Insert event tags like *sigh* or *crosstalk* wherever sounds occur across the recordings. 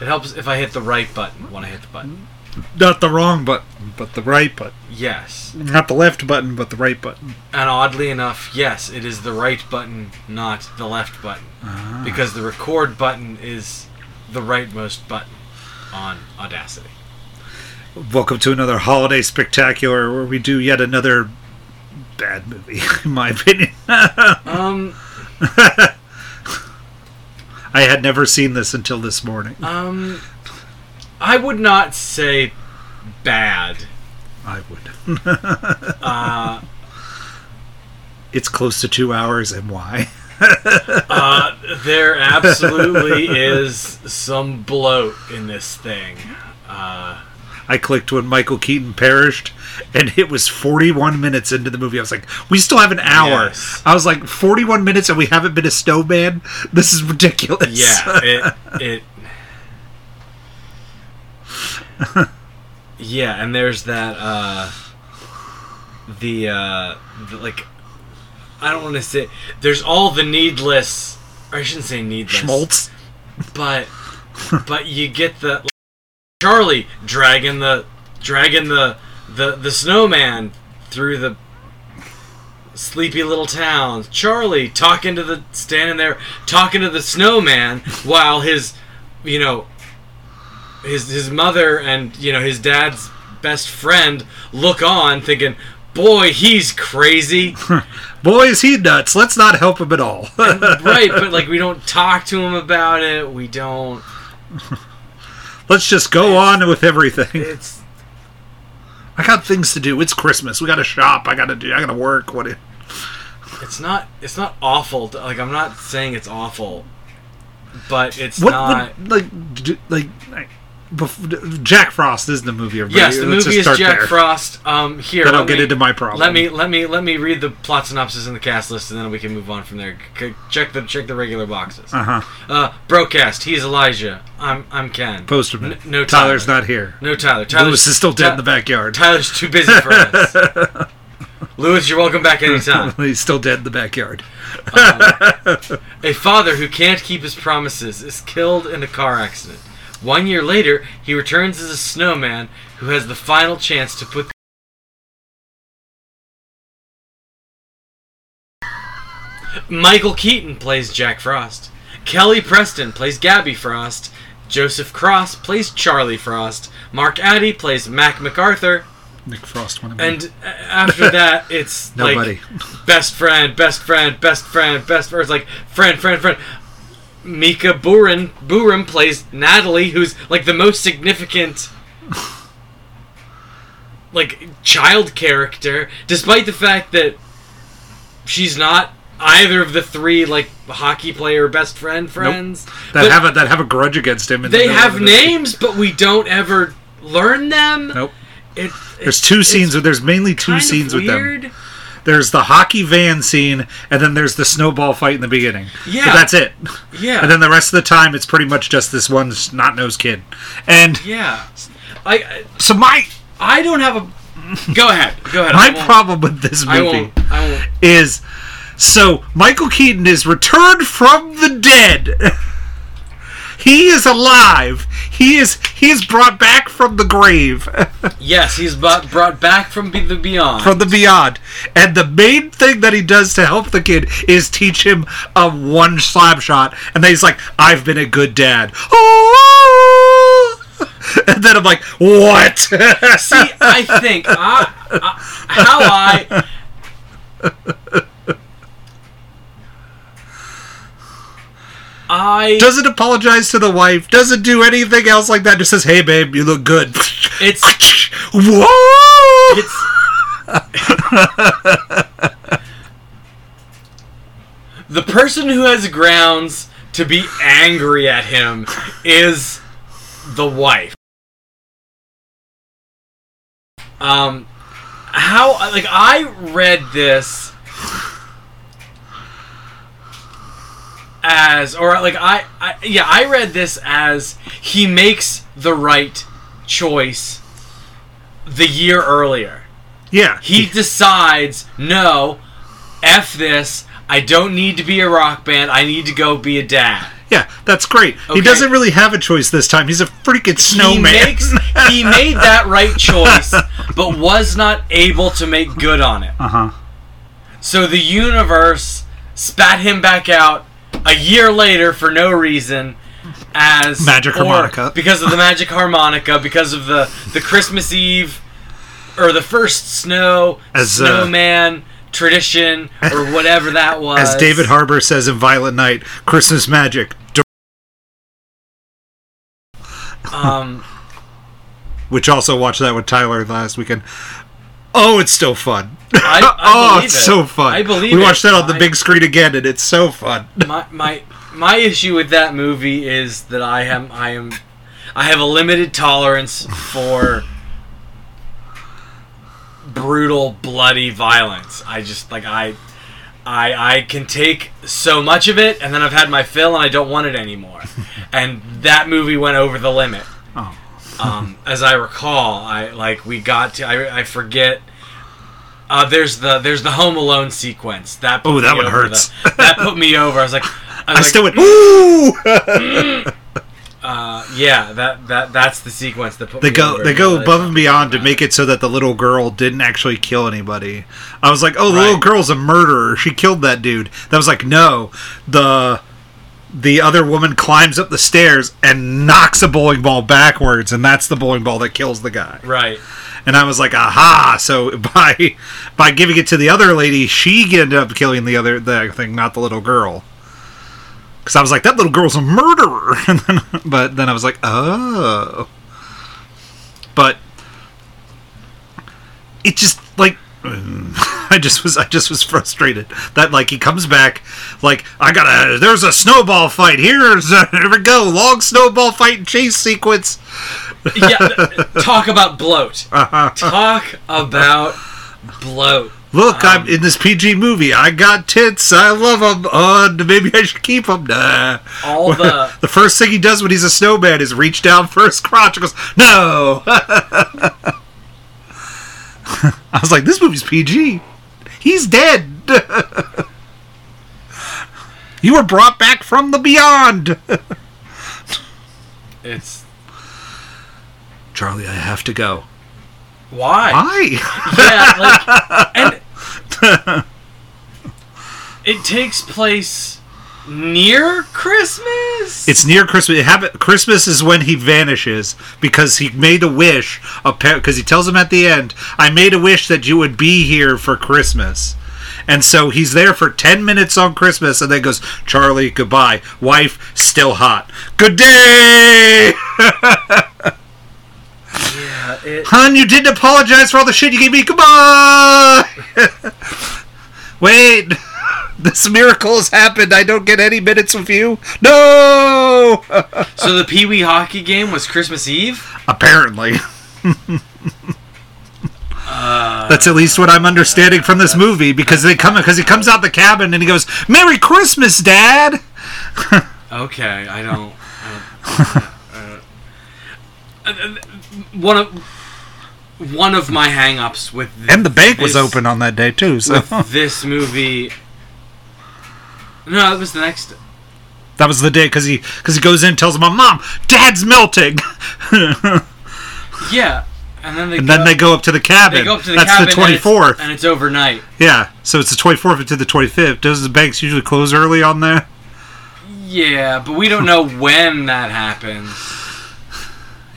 It helps if I hit the right button when I hit the button. Not the wrong button, but the right button. Yes. Not the left button, but the right button. And oddly enough, yes, it is the right button, not the left button. Ah. Because the record button is the rightmost button on Audacity. Welcome to another holiday spectacular where we do yet another bad movie, *laughs* in my opinion. *laughs* Um, I had never seen this until this morning. um, I would not say bad. I would. *laughs* Uh, It's close to two hours, and why? *laughs* uh, there absolutely *laughs* is some bloat in this thing. Uh, I clicked when Michael Keaton perished, and it was 41 minutes into the movie. I was like, we still have an hour. Yes. I was like, 41 minutes, and we haven't been a snowman? This is ridiculous. yeah, *laughs* it it. yeah, and there's that uh, the uh, the, like, I don't want to say there's all the needless. Or I shouldn't say needless, Schmaltz. but but you get the Charlie dragging the dragging the the the snowman through the sleepy little town. Charlie talking to the standing there talking to the snowman while his you know his his mother and you know his dad's best friend look on thinking boy he's crazy *laughs* Boy, is he nuts. Let's not help him at all. right but *laughs* like we don't talk to him about it we don't *laughs* Let's just go on with everything. it's I got things to do. It's Christmas. We got to shop. I got to do. I got to work. What? it- It's not. It's not awful. to- Like I'm not saying it's awful, but it's What? not. what like, d- like, like, bef- Jack Frost is the movie. everybody. yes, the Let's movie is Jack there. Frost. Um, here. Then I'll get me- into my problem. Let me let me let me read the plot synopsis and the cast list, and then we can move on from there. C- check the check the regular boxes. Uh huh. Uh, broadcast. He's Elijah. I'm I'm Ken. Posterman. N- no Tyler's not here. No Tyler. Tyler's Lewis is still dead Ty- in the backyard. Tyler's too busy for us. *laughs* Lewis, you're welcome back anytime. *laughs* He's still dead in the backyard. *laughs* A father who can't keep his promises is killed in a car accident. One year later, he returns as a snowman who has the final chance to put. Michael Keaton plays Jack Frost. Kelly Preston plays Gabby Frost. Joseph Cross plays Charlie Frost. Mark Addy plays Mac MacArthur. Nick Frost, one of And after *laughs* that, it's Nobody. like best friend, best friend, best friend, best friend. It's like friend, friend, friend. Mika Boorem Boorem plays Natalie, who's like the most significant like child character, despite the fact that she's not either of the three like hockey player best friend friends. that But have a that have a grudge against him. in the they middle have names, but we don't ever learn them. Nope. It, There's two scenes. With, there's mainly two scenes with them. There's the hockey van scene, and then there's the snowball fight in the beginning. Yeah. But that's it. Yeah. And then the rest of the time, it's pretty much just this one snot nosed kid. And Yeah. I I- so my I don't have a. Go ahead. Go ahead. my problem with this I movie won't. I won't. is so Michael Keaton is returned from the dead. *laughs* he is alive. He is he is brought back from the grave. *laughs* Yes, he's brought, brought back from the beyond. from the beyond. And the main thing that he does to help the kid is teach him a one slap shot. And then he's like, I've been a good dad. *laughs* And then I'm like, what? See, I think I, I, how I. *laughs* I doesn't apologize to the wife, doesn't do anything else like that, just says, hey, babe, you look good. it's *laughs* Whoa! it's *laughs* the person who has grounds to be angry at him is the wife. Um, how like I read this as or like I, I yeah I read this as he makes the right choice the year earlier yeah. he decides no f this i don't need to be a rock band i need to go be a dad Yeah, that's great. He doesn't really have a choice this time. He's a freaking snowman. He makes he *laughs* made that right choice, but *laughs* was not able to make good on it. uh huh. So the universe spat him back out a year later for no reason as Magic or harmonica. because of the magic harmonica because of the the Christmas Eve or the first snow As, uh, snowman tradition or whatever that *laughs* was. As David Harbour says in Violent Night, Christmas magic. um *laughs* Which also watched that with Tyler last weekend. Oh, it's still fun. I, I *laughs* oh, it's it. so fun. I believe we it. watched that on the big screen again, and it's so fun. *laughs* my my my issue with that movie is that I am I am I have a limited tolerance for brutal bloody violence. I just like I I I can take so much of it and then I've had my fill and I don't want it anymore. *laughs* and that movie went over the limit. Um, as I recall, I like we got to I, I forget uh, there's the there's the Home Alone sequence that Oh, that one hurts. the- *laughs* that put me over. I was like, I, I like, still went, ooh! *laughs* uh, yeah, that that that's the sequence that put They me go over. they go above and beyond to make it so that the little girl didn't actually kill anybody. I was like, "Oh, the Right. little girl's a murderer. She killed that dude." That was like, "No." The the other woman climbs up the stairs and knocks a bowling ball backwards and that's the bowling ball that kills the guy. right. And I was like, "Aha!" So *laughs* by by giving it to the other lady, she ended up killing the other the thing, not the little girl. Because I was like, "That little girl's a murderer," *laughs* and then, but then I was like, "Oh." But it just like mm. I just was I just was frustrated that like he comes back like I gotta there's a snowball fight here's uh, here we go long snowball fight and chase sequence Yeah, talk about bloat. Uh-huh. *laughs* Talk about bloat. Look, I'm Um, in this PG movie. I got tits. I love them. Uh, maybe I should keep them. Nah. All the *laughs* The first thing he does when he's a snowman is reach down for his crotch and goes, No! *laughs* I was like, This movie's PG. He's dead. *laughs* you were brought back from the beyond. *laughs* it's Charlie, I have to go. why? Why? *laughs* Yeah, like and it takes place near Christmas. It's near Christmas. It happen- Christmas is when he vanishes because he made a wish. Because he tells him at the end, "I made a wish that you would be here for Christmas." And so he's there for 10 minutes on Christmas and then goes, Charlie, goodbye. Wife, still hot. Good day! yeah, it, Hun, you didn't apologize for all the shit you gave me. Goodbye! *laughs* Wait. *laughs* This miracle has happened. I don't get any minutes with you. No! *laughs* so the Pee Wee hockey game was Christmas Eve. Apparently. *laughs* Uh, That's at least what I'm understanding from this movie because they come because he comes out the cabin and he goes, "Merry Christmas, Dad." Okay, I don't. I don't- uh, uh, one of one of my hangups with th- And the bank was this- open on that day too. So with this movie. No, that was the next. that was the day because he because he goes in and tells my "Mom, Dad's melting," Yeah, and then they and go, then they go up to the cabin. they go up to the That's cabin the twenty fourth. and it's, overnight. Yeah, so it's the twenty fourth to the twenty fifth. Does the banks usually close early on there? Yeah, but we don't know when that happens.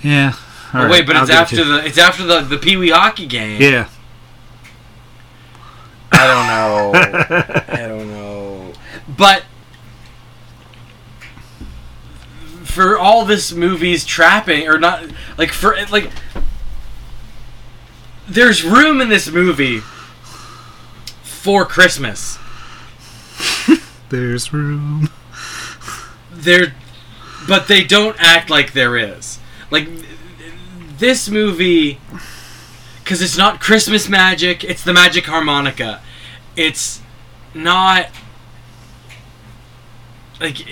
Yeah. All Oh, right, wait, but I'll it's it after the it's after the the Pee Wee hockey game. Yeah. I don't know. *laughs* I don't know. But for all this movie's trapping or not like for like there's room in this movie for Christmas. *laughs* There's room. There but they don't act like there is. Like this movie cuz it's not Christmas magic, it's the magic harmonica. It's not like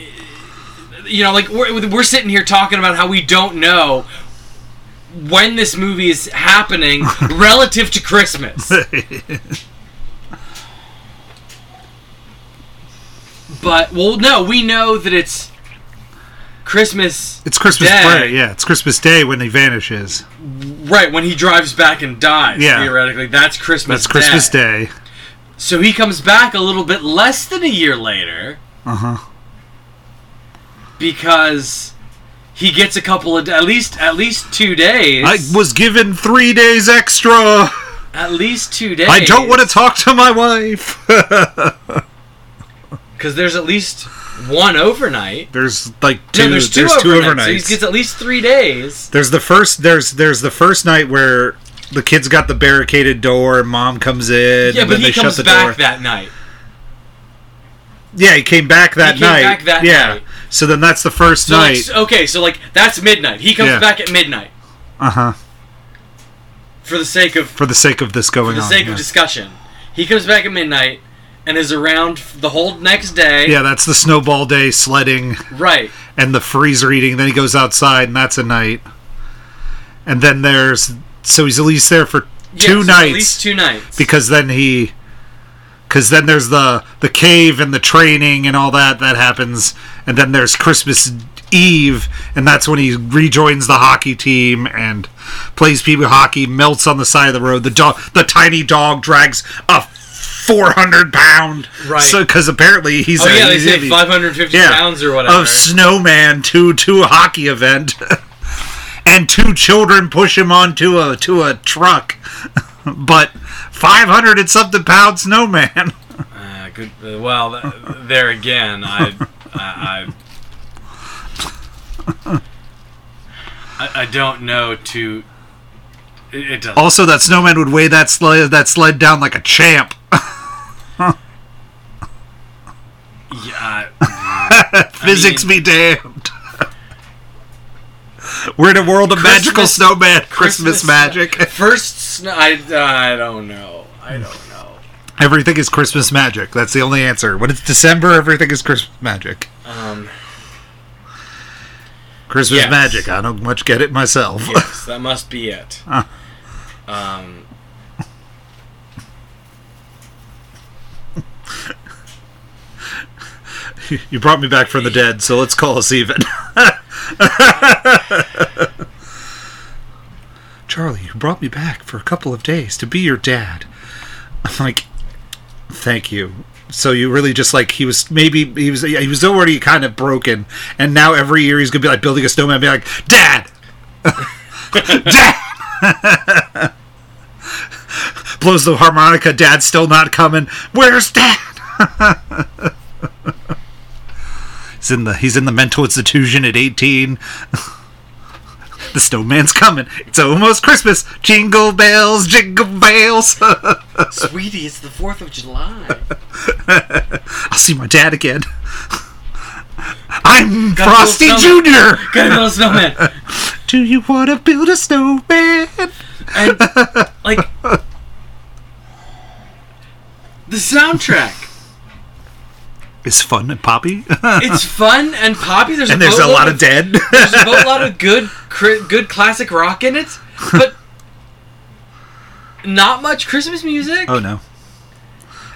you know like we're, we're sitting here talking about how we don't know when this movie is happening *laughs* relative to christmas but well no we know that it's Christmas. It's Christmas Day. Day. Yeah, it's Christmas Day when he vanishes. Right when he drives back and dies. Yeah. Theoretically, that's Christmas. That's Christmas Day. So he comes back a little bit less than a year later Uh huh. Because he gets a couple of at least at least two days. I was given three days extra. at least two days. I don't want to talk to my wife. *laughs* because there's at least one overnight. there's like two. no, there's two there's two overnights. So he gets at least three days. There's the first. There's there's the first night where the kids got the barricaded door and mom comes in. Yeah, and but then he they shut comes the back door. that night. Yeah, he came back that came night. back that yeah. night. So then that's the first So like, night. okay, so like that's midnight. He comes Yeah. back at midnight Uh huh. for the sake of For the sake of this for going the on. sake yeah. of discussion. He comes back at midnight and is around the whole next day. yeah, that's the snowball day sledding Right. and the freezer eating. Then he goes outside, and that's a night. And then there's so he's at least there for Yeah, two so nights At least two nights. because then he because then there's the the cave and the training and all that that happens and then there's christmas eve and that's when he rejoins the hockey team and plays Pee Wee hockey melts on the side of the road the dog the tiny dog drags a 400 pound Right. so because apparently he's oh a, yeah, they say 550 Yeah. pounds or whatever. of snowman to to a hockey event *laughs* and two children push him onto a to a truck *laughs* but 500 and something pound snowman *laughs* Uh, good. uh, well, th- there again, I, I, I, I, I don't know to. It, it doesn't. also that snowman would weigh that sled that sled down like a champ *laughs* Yeah, *laughs* physics mean- be damned we're in a world of magical snowman christmas, magic *laughs* First, snow, I, I don't know. I don't know. everything is christmas magic that's the only answer when it's december everything is christmas magic Um, christmas Yes. magic i don't much get it myself yes, that must be it. *laughs* Huh. Um, *laughs* you brought me back from the dead so let's call us even *laughs* Charlie, you brought me back for a couple of days to be your dad. I'm like, thank you. So you really just like he was maybe he was he was already kind of broken, and now every year he's gonna be like building a snowman, and be like, Dad, *laughs* Dad, blows the harmonica. Dad's still not coming. Where's Dad? He's in the he's in the mental institution at 18. *laughs* The snowman's coming. It's almost Christmas. Jingle bells, jingle bells. *laughs* sweetie, it's the Fourth of July. *laughs* I'll see my dad again. I'm Gotta Frosty. Jr. Gotta build a snowman. Do you want to build a snowman? And like the soundtrack. It's fun and poppy. *laughs* It's fun and poppy. There's and a there's a lot of dead. *laughs* There's a lot of *laughs* good, good classic rock in it, but not much Christmas music. oh no.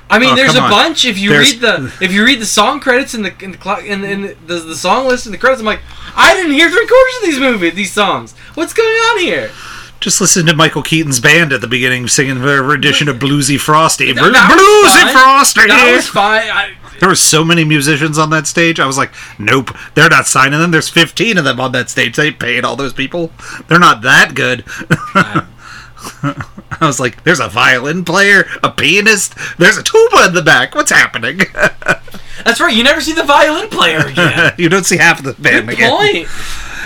I mean, oh, there's a on. bunch. If you There's- read the if you read the song credits in the in the, in the, the the song list in the credits, I'm like, I didn't hear three quarters of these movies, these songs. What's going on here? Just listen to Michael Keaton's band at the beginning singing their rendition of Bluesy Frosty. That- that Bluesy. Frosty! That was fine. I, There were so many musicians on that stage. I was like, nope, they're not signing them. There's 15 of them on that stage. They paid all those people. They're not that good. *laughs* I was like, there's a violin player, a pianist, there's a tuba in the back. What's happening? *laughs* that's right. You never see the violin player again. *laughs* you don't see half of the band Good again. point.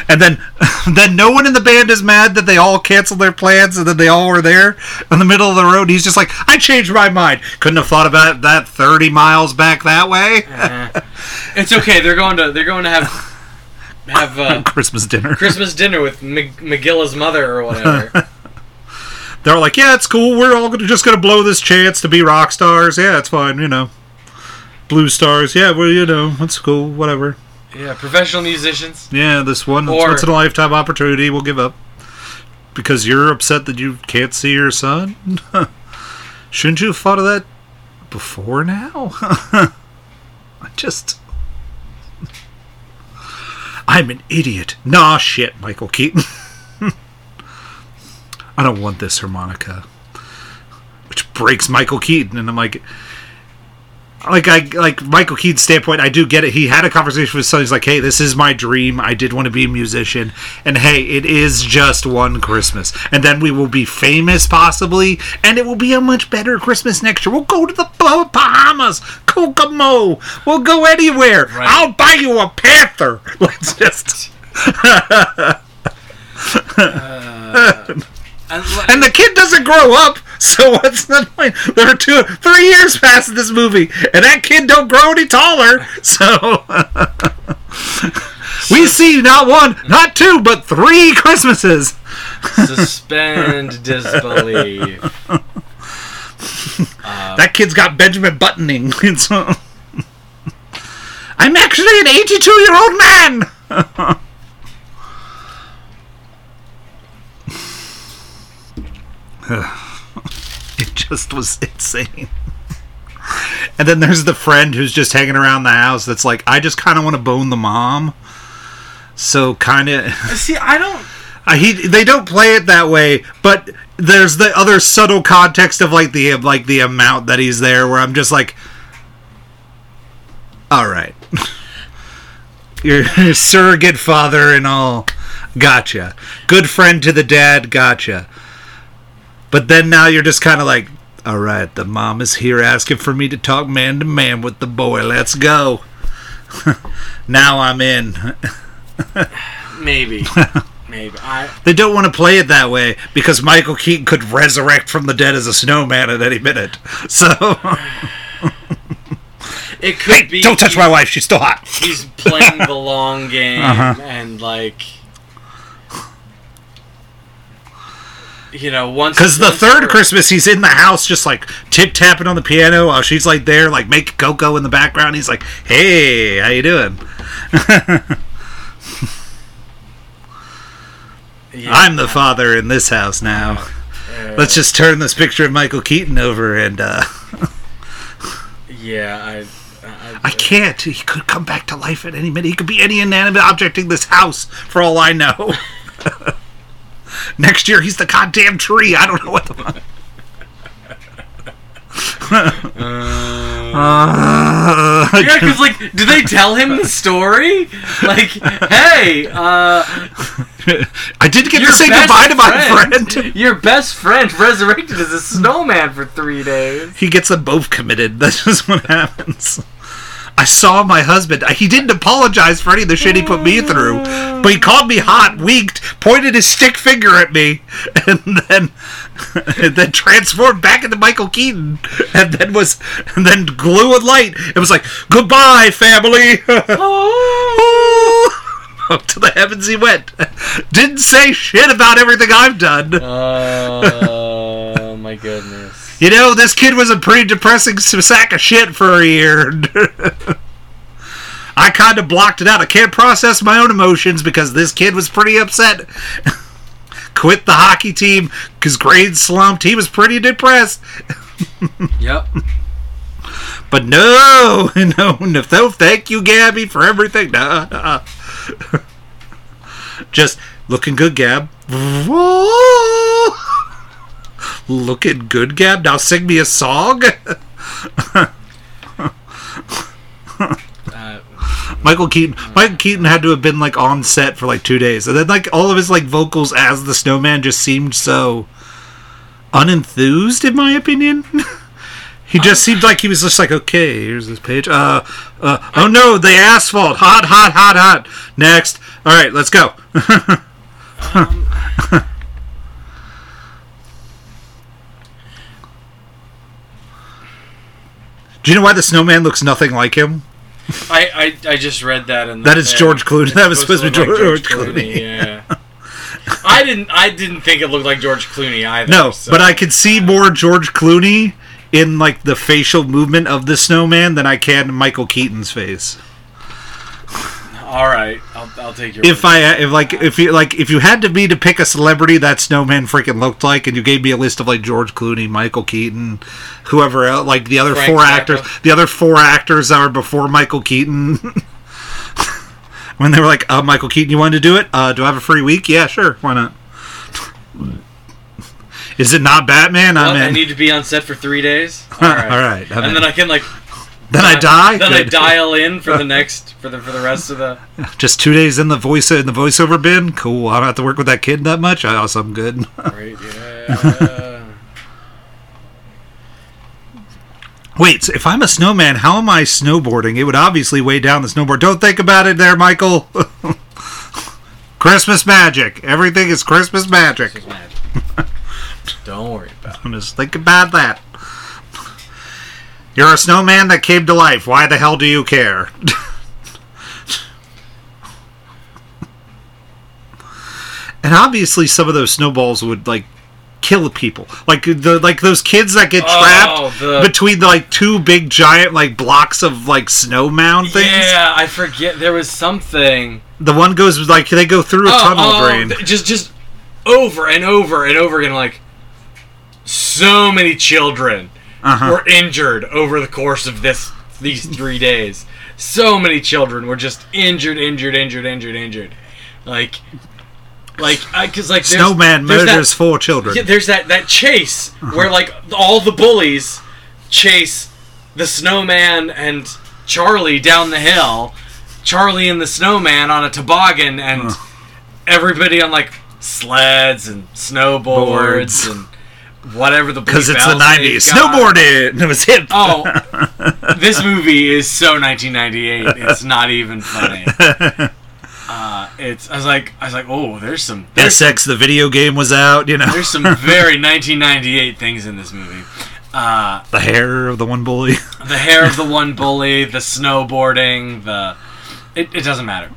And then, *laughs* then no one in the band is mad that they all canceled their plans and that they all were there in the middle of the road. He's just like, I changed my mind. Couldn't have thought about that 30 miles back that way. Eh. it's okay. They're going to they're going to have have uh, *laughs* Christmas dinner. Christmas dinner with Mc- McGilla's mother or whatever. *laughs* They're like, yeah, it's cool. We're all gonna, just going to blow this chance to be rock stars. Yeah, it's fine, you know. Blue stars. Yeah, well, you know, that's cool. Whatever. Yeah, professional musicians. Yeah, this one Or- once in a lifetime opportunity we'll give up. Because you're upset that you can't see your son? *laughs* Shouldn't you have thought of that before now? *laughs* I just. I'm an idiot. Nah, shit, Michael Keaton. *laughs* I don't want this harmonica. Which breaks Michael Keaton, and I'm like, like I like Michael Keaton's standpoint, I do get it. He had a conversation with son. He's like, "Hey, this is my dream. I did want to be a musician, and hey, it is just one Christmas, and then we will be famous, possibly, and it will be a much better Christmas next year. We'll go to the Bah- Bahamas, Kokomo. We'll go anywhere. Right. I'll buy you a panther. *laughs* Let's just." *laughs* Uh, And, And the kid doesn't grow up, so *laughs* what's the point? There are two, three years past this movie, and that kid don't grow any taller. *laughs* So *laughs* we see not one, not two, but three Christmases. suspend disbelief. That kid's got Benjamin buttoning. Uh, I'm actually an 82 year old man. *sighs* it just was insane. And then there's the friend who's just hanging around the house that's like, I just kind of want to bone the mom. So kind of, uh, See, I don't. *laughs* Uh, he they don't play it that way, but there's the other subtle context of like the like the amount that he's there, where I'm just like, all right, *laughs* you're a surrogate father and all, gotcha. Good friend to the dad, gotcha. But then now you're just kind of like, all right, the mom is here asking for me to talk man to man with the boy. Let's go. *laughs* now I'm in. *laughs* Maybe. *laughs* Maybe. I. They don't want to play it that way because Michael Keaton could resurrect from the dead as a snowman at any minute. So, It could hey, be. don't touch my wife. She's still hot. He's playing the long game Uh-huh. and like. You know, once Because the once third we're- Christmas, he's in the house just like tip tapping on the piano while she's like there, like making cocoa in the background. He's like, "Hey, how you doing? *laughs* Yeah, I'm the father in this house now. uh, Let's just turn this picture of Michael Keaton over and uh, *laughs* Yeah, I. I, I can't. He could come back to life at any minute. He could be any inanimate object in this house, for all I know. *laughs* Next year, he's the goddamn tree. I don't know what the fuck. Uh, *laughs* Yeah, because like, did they tell him the story? Like, hey, uh, *laughs* I did get to say goodbye to my friend. *laughs* Your best friend resurrected as a snowman for three days. He gets them both committed. That's just what happens. I saw my husband. He didn't apologize for any of the shit he put me through, but he called me hot, winked, pointed his stick finger at me, *laughs* and then and then transformed back into Michael Keaton, and then was and then glue and light. It was like goodbye, family. *laughs* Up to the heavens he went. Didn't say shit about everything I've done. Oh my goodness. You know, this kid was a pretty depressing sack of shit for a year. *laughs* I kind of blocked it out. I can't process my own emotions because this kid was pretty upset. *laughs* Quit the hockey team because grades slumped. He was pretty depressed. *laughs* Yep. But no, no, no, thank you, Gabby, for everything. Nah, nah. Just looking good, Gab. Looking good, Gab. Now sing me a song. Uh, Michael Keaton. Michael Keaton had to have been like on set for like two days, and then like all of his like vocals as the snowman just seemed so unenthused, in my opinion. *laughs* he just seemed like he was just like, okay, here's this page. Uh, uh, oh no, the asphalt, hot, hot, hot, hot. Next, all right, let's go. *laughs* Do you know why the snowman looks nothing like him? I, I I just read that and That is George Clooney. That was supposed to be George Clooney. Yeah. I didn't I didn't think it looked like George Clooney either. No, so- but I could see more George Clooney in like the facial movement of the snowman than I can Michael Keaton's face. All right, I'll, I'll take your. If I if like if you like if you had to be to pick a celebrity that snowman freaking looked like, and you gave me a list of like George Clooney, Michael Keaton, whoever else, like the other Frank four Zappa. actors, the other four actors that were before Michael Keaton. *laughs* when they were like, uh, "Michael Keaton, you wanted to do it? Uh, do I have a free week? Yeah, sure. Why not?" *laughs* Is it not Batman? What? I'm I need to be on set for three days. *laughs* All right, I'm in. And then I can like then I die. Then I dial in for the *laughs* next for the for the rest of the. Just two days in the voice in the voiceover bin. Cool. I don't have to work with that kid that much. I also I'm good. Right. Yeah. *laughs* Wait, so if I'm a snowman, how am I snowboarding? It would obviously weigh down the snowboard. Don't think about it, there, Michael. *laughs* Christmas magic. Everything is Christmas magic. Just magic. Don't worry about it. I'm just think about that. You're a snowman that came to life. Why the hell do you care? and obviously, some of those snowballs would like kill people. Like the like those kids that get oh, trapped Oh, the- between like two big giant like blocks of like snow mound things. Yeah, I forget there was something. The one goes like they go through a Oh, tunnel oh, drain. th- just just over and over and over again. Like so many children Uh-huh. were injured over the course of this these three days. So many children were just injured, injured, injured, injured, injured. Like, like, because like there's- Snowman there's that- murders four children. Yeah, there's that that chase where like all the bullies chase the snowman and Charlie down the hill. Charlie and the snowman on a toboggan and everybody on like sleds and snowboards Boards. and whatever the Because it's the '90s. got. Snowboarding. *laughs* It was hip. Oh, *laughs* this movie is so 1998. It's not even funny. *laughs* Uh, it's. I was like, I was like, oh, there's some. There's SX, the video game was out. You know, There's some very 1998 things in this movie. Uh, the hair of the one bully. the hair of the one bully, the snowboarding, the it, it doesn't matter.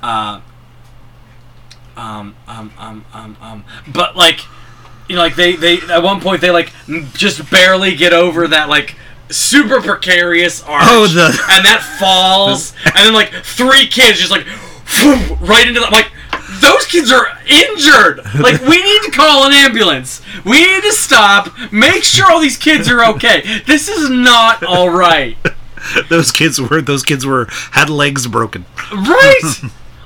Uh, um, um, um, um, um, but like, you know, like they they at one point they like just barely get over that like super precarious arch, Oh, the- *laughs* and that falls, *laughs* and then like three kids just like right into the like. Those kids are injured. Like we need to call an ambulance. We need to stop. Make sure all these kids are okay. This is not all right. *laughs* those kids were those kids were had legs broken. Right?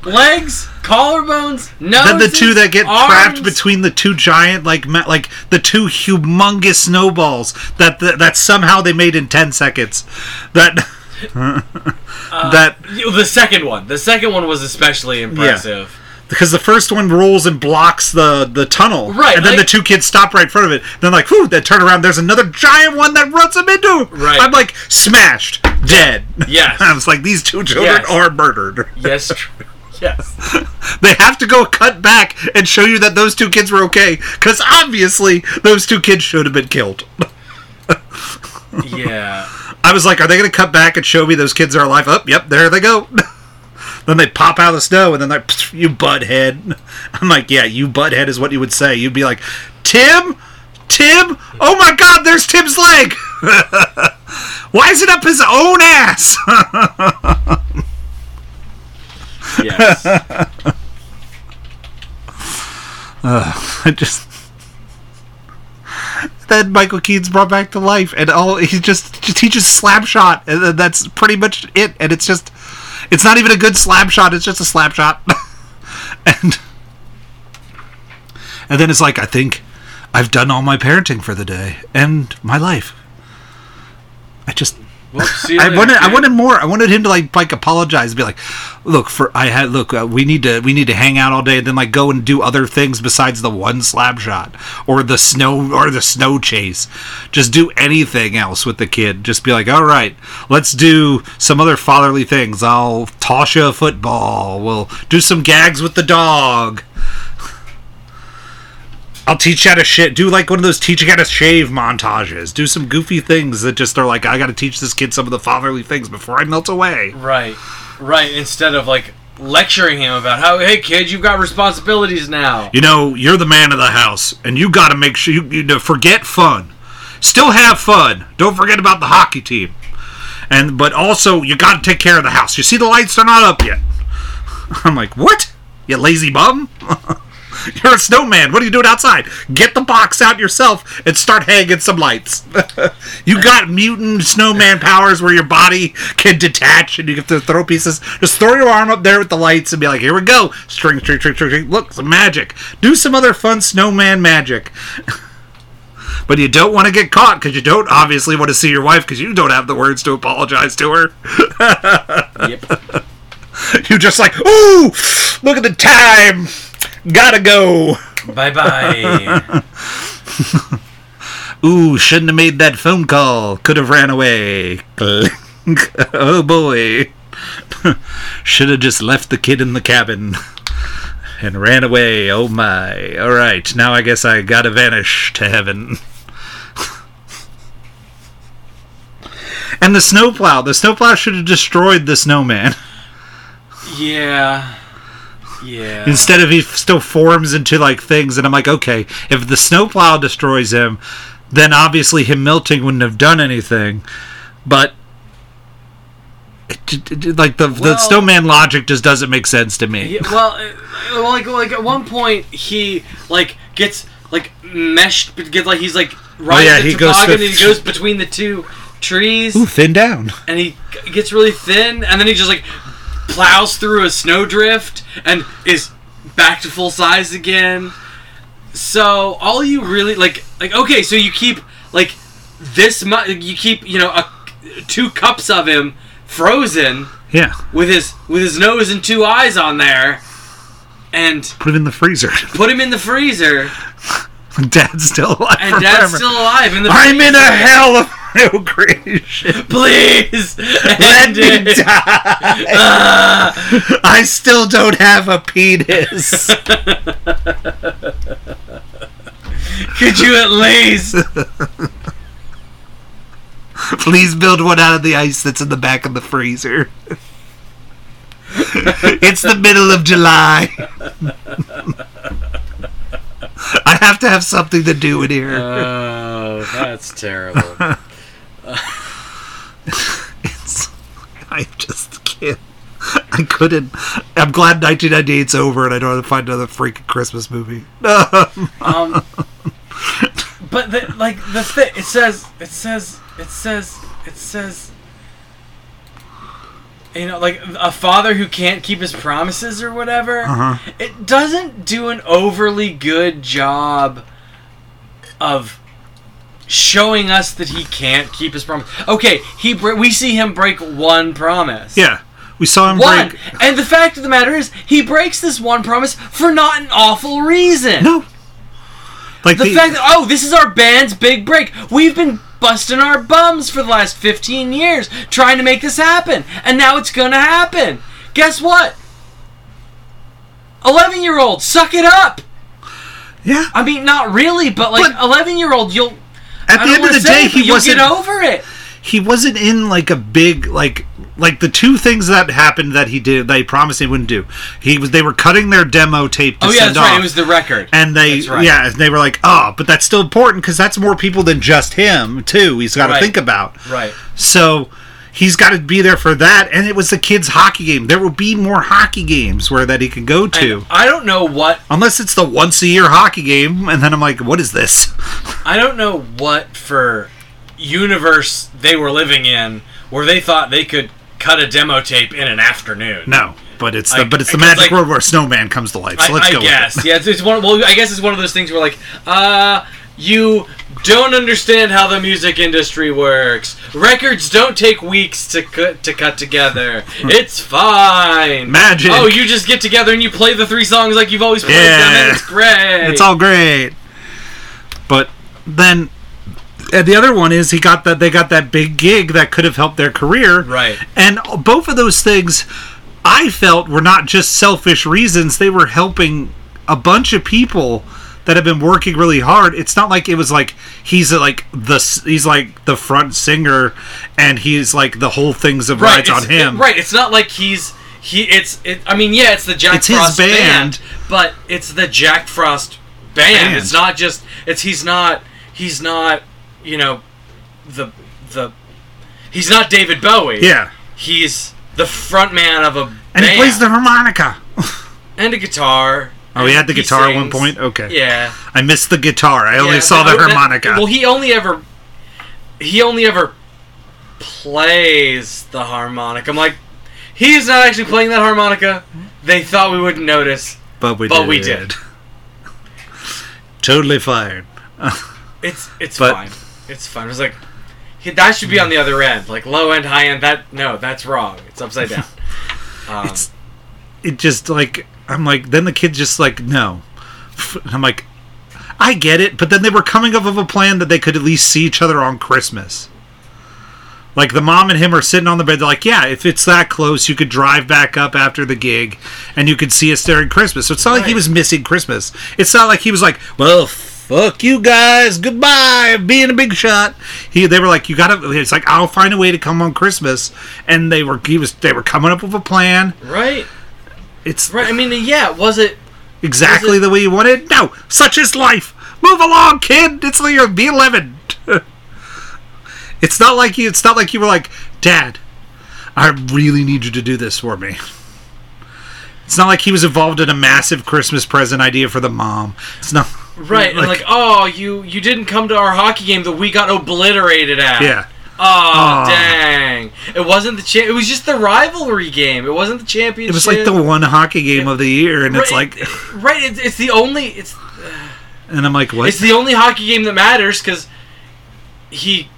Legs, collarbones, noses, then the two that get trapped between the two giant like like the two humongous snowballs that that, that somehow they made in 10 seconds. That *laughs* uh, that The second one. The second one was especially impressive. Yeah because the first one rolls and blocks the the tunnel, Right, And then like- the two kids stop right in front of it. Then like, whoo! they turn around. There's another giant one that runs them into. Right. I'm like, smashed, dead. Yes. *laughs* I was like, these two children Yes. are murdered. Yes, *laughs* true. Yes. *laughs* They have to go cut back and show you that those two kids were okay, because obviously those two kids should have been killed. *laughs* Yeah. I was like, are they going to cut back and show me those kids are alive? Up, yep, there they go. *laughs* then they pop out of the snow, and then they're, "Pfft, you butthead. I'm like, yeah, you butthead is what you would say. You'd be like, Tim? Tim? Oh my god, there's Tim's leg! Why is it up his own ass? Yes. *laughs* I just. Then Michael Keaton's brought back to life, and all he just, just he just slap shot, and that's pretty much it. And it's just, it's not even a good slap shot; it's just a slap shot. *laughs* and and then it's like, I think I've done all my parenting for the day and my life. I just *laughs* You I wanted I wanted more. I wanted him to like like apologize, be like, "Look, for I had look, uh, we need to we need to hang out all day, and then like go and do other things besides the one slap shot or the snow or the snow chase. Just do anything else with the kid. Just be like, all right, let's do some other fatherly things. I'll toss you a football. We'll do some gags with the dog." I'll teach you how to shit. Do like one of those teaching how to shave montages. Do some goofy things that just are like, I got to teach this kid some of the fatherly things before I melt away. Right. Right. Instead of like lecturing him about how, hey kid, you've got responsibilities now. You know, you're the man of the house, and you got to make sure you, you know, forget fun. Still have fun. Don't forget about the hockey team. And but also you got to take care of the house. You see the lights are not up yet. *laughs* I'm like, what? You lazy bum? *laughs* *laughs* You're a snowman. What are you doing outside? Get the box out yourself and start hanging some lights. *laughs* you got mutant snowman powers where your body can detach and you have to throw pieces. Just throw your arm up there with the lights and be like, here we go. String, string, string, string, string. Look, some magic. Do some other fun snowman magic. *laughs* But you don't want to get caught because you don't obviously want to see your wife because you don't have the words to apologize to her. Yep. *laughs* You're just like, ooh, look at the time. Gotta go. bye bye. *laughs* Ooh, shouldn't have made that phone call. Could have ran away. *laughs* oh boy. Should have just left the kid in the cabin and ran away. Oh my. All right, now I guess I gotta vanish to heaven. and the snowplow. The snowplow should have destroyed the snowman. Yeah. Yeah. Instead of he still forms into like things, and I'm like, okay, if the snowplow destroys him, then obviously him melting wouldn't have done anything. But it, j- j- like the the snowman logic just doesn't make sense to me. Yeah, well, uh, like like at one point he like gets like meshed, get like he's like riding Oh, yeah, the he goes toboggan to- and he goes between the two trees Ooh, thin down. and he gets really thin and then he just like plows through a snowdrift and is back to full size again. So all you really like like okay, so you keep like this much you keep you know a, two cups of him frozen Yeah, with his with his nose and two eyes on there and put it in the freezer. put him in the freezer *laughs* Dad's still alive. and dad's still alive in the I'm in a hell of *laughs* no creation. please Let end me it. die. Ah. *laughs* I still don't have a penis. could you at least Please build one out of the ice that's in the back of the freezer. it's the middle of July. I have to have something to do in here. oh that's terrible *laughs* It's, I just can't. I couldn't. I'm glad 1998's over and I don't have to find another freaking Christmas movie. *laughs* um but the, like the thing it says it says it says it says you know like a father who can't keep his promises or whatever Uh-huh. it doesn't do an overly good job of showing us that he can't keep his promise okay he we see him break one promise Yeah, we saw him one break. and the fact of the matter is he breaks this one promise for not an awful reason No. Like the fact that oh, this is our band's big break. We've been busting our bums for the last 15 years trying to make this happen, and now it's gonna happen. Guess what? 11 year old, suck it up. yeah. I mean, not really, but like But- 11 year old, you'll. At the end of the day, it, he wasn't. get over it. he wasn't in like a big like like the two things that happened that he did they promised he wouldn't do. He was they were cutting their demo tape to Oh yeah, send that's right. It was the record. and they right. yeah they were like oh but that's still important because that's more people than just him too he's got to Right. think about right. so he's got to be there for that and it was the kids hockey game there will be more hockey games where that he can go to And I don't know what unless it's the once a year hockey game and then i'm like what is this *laughs* I don't know what for universe they were living in where they thought they could cut a demo tape in an afternoon. no but it's the I- but it's the magic like- world where snowman comes to life so I, let's I go guess. with it. *laughs* Yeah, it's, it's one. Well, I guess it's one of those things where like, uh, you don't understand how the music industry works. Records don't take weeks to cut to cut together. it's fine. Magic. Oh, you just get together and you play the three songs like you've always played them. Yeah. And it's great. It's all great. But then and the other one is he got that they got that big gig that could have helped their career. Right. And both of those things I felt were not just selfish reasons, they were helping a bunch of people that have been working really hard. It's not like it was like he's uh, like the he's like the front singer and he's like the whole thing's of rights it's- on him. it- right. It's not like he's he. It's it. I mean, yeah, it's the Jack It's Frost band. but it's the Jack Frost band. Band. It's not just. It's he's not. He's not. You know, the the. He's not David Bowie. Yeah. He's the front man of a And band he plays the harmonica. and a guitar Oh, he had the He guitar at one point. Okay, Yeah. I missed the guitar. I only Yeah, saw but- the that- harmonica. well, he only ever he only ever plays the harmonica. I'm like, he's not actually playing that harmonica. They thought we wouldn't notice. but we but did. we did. *laughs* totally fired. *laughs* It's it's But- fine. It's fun. It was like that should be on the other end, like low end, high end. That no, that's wrong. It's upside down. *laughs* Um, It's it just like I'm like then the kid just like no. *laughs* I'm like I get it, but then they were coming up with a plan that they could at least see each other on Christmas. Like the mom and him are sitting on the bed. They're like, "Yeah, if it's that close, you could drive back up after the gig, and you could see us during Christmas." So it's not like he was missing Christmas. It's not like he was like, "Well, fuck you guys, goodbye, being a big shot." He, they were like, "You gotta." It's like, "I'll find a way to come on Christmas," and they were, he was, they were coming up with a plan. right, It's right. I mean, yeah. Was it? exactly Was it- the way you wanted. No, such is life. Move along, kid. It's like you're be eleven. *laughs* it's not like you. It's not like you were like, Dad, I really need you to do this for me. It's not like he was involved in a massive Christmas present idea for the mom. It's not Right, and like, oh, you you didn't come to our hockey game that we got obliterated at. yeah. Oh, Aw. dang! It wasn't the cha- It was just the rivalry game. It wasn't the championship. It was like the one hockey game of the year, and it's Right, like, right. It's, it's the only. It's *sighs* and I'm like, what? it's the only hockey game that matters because he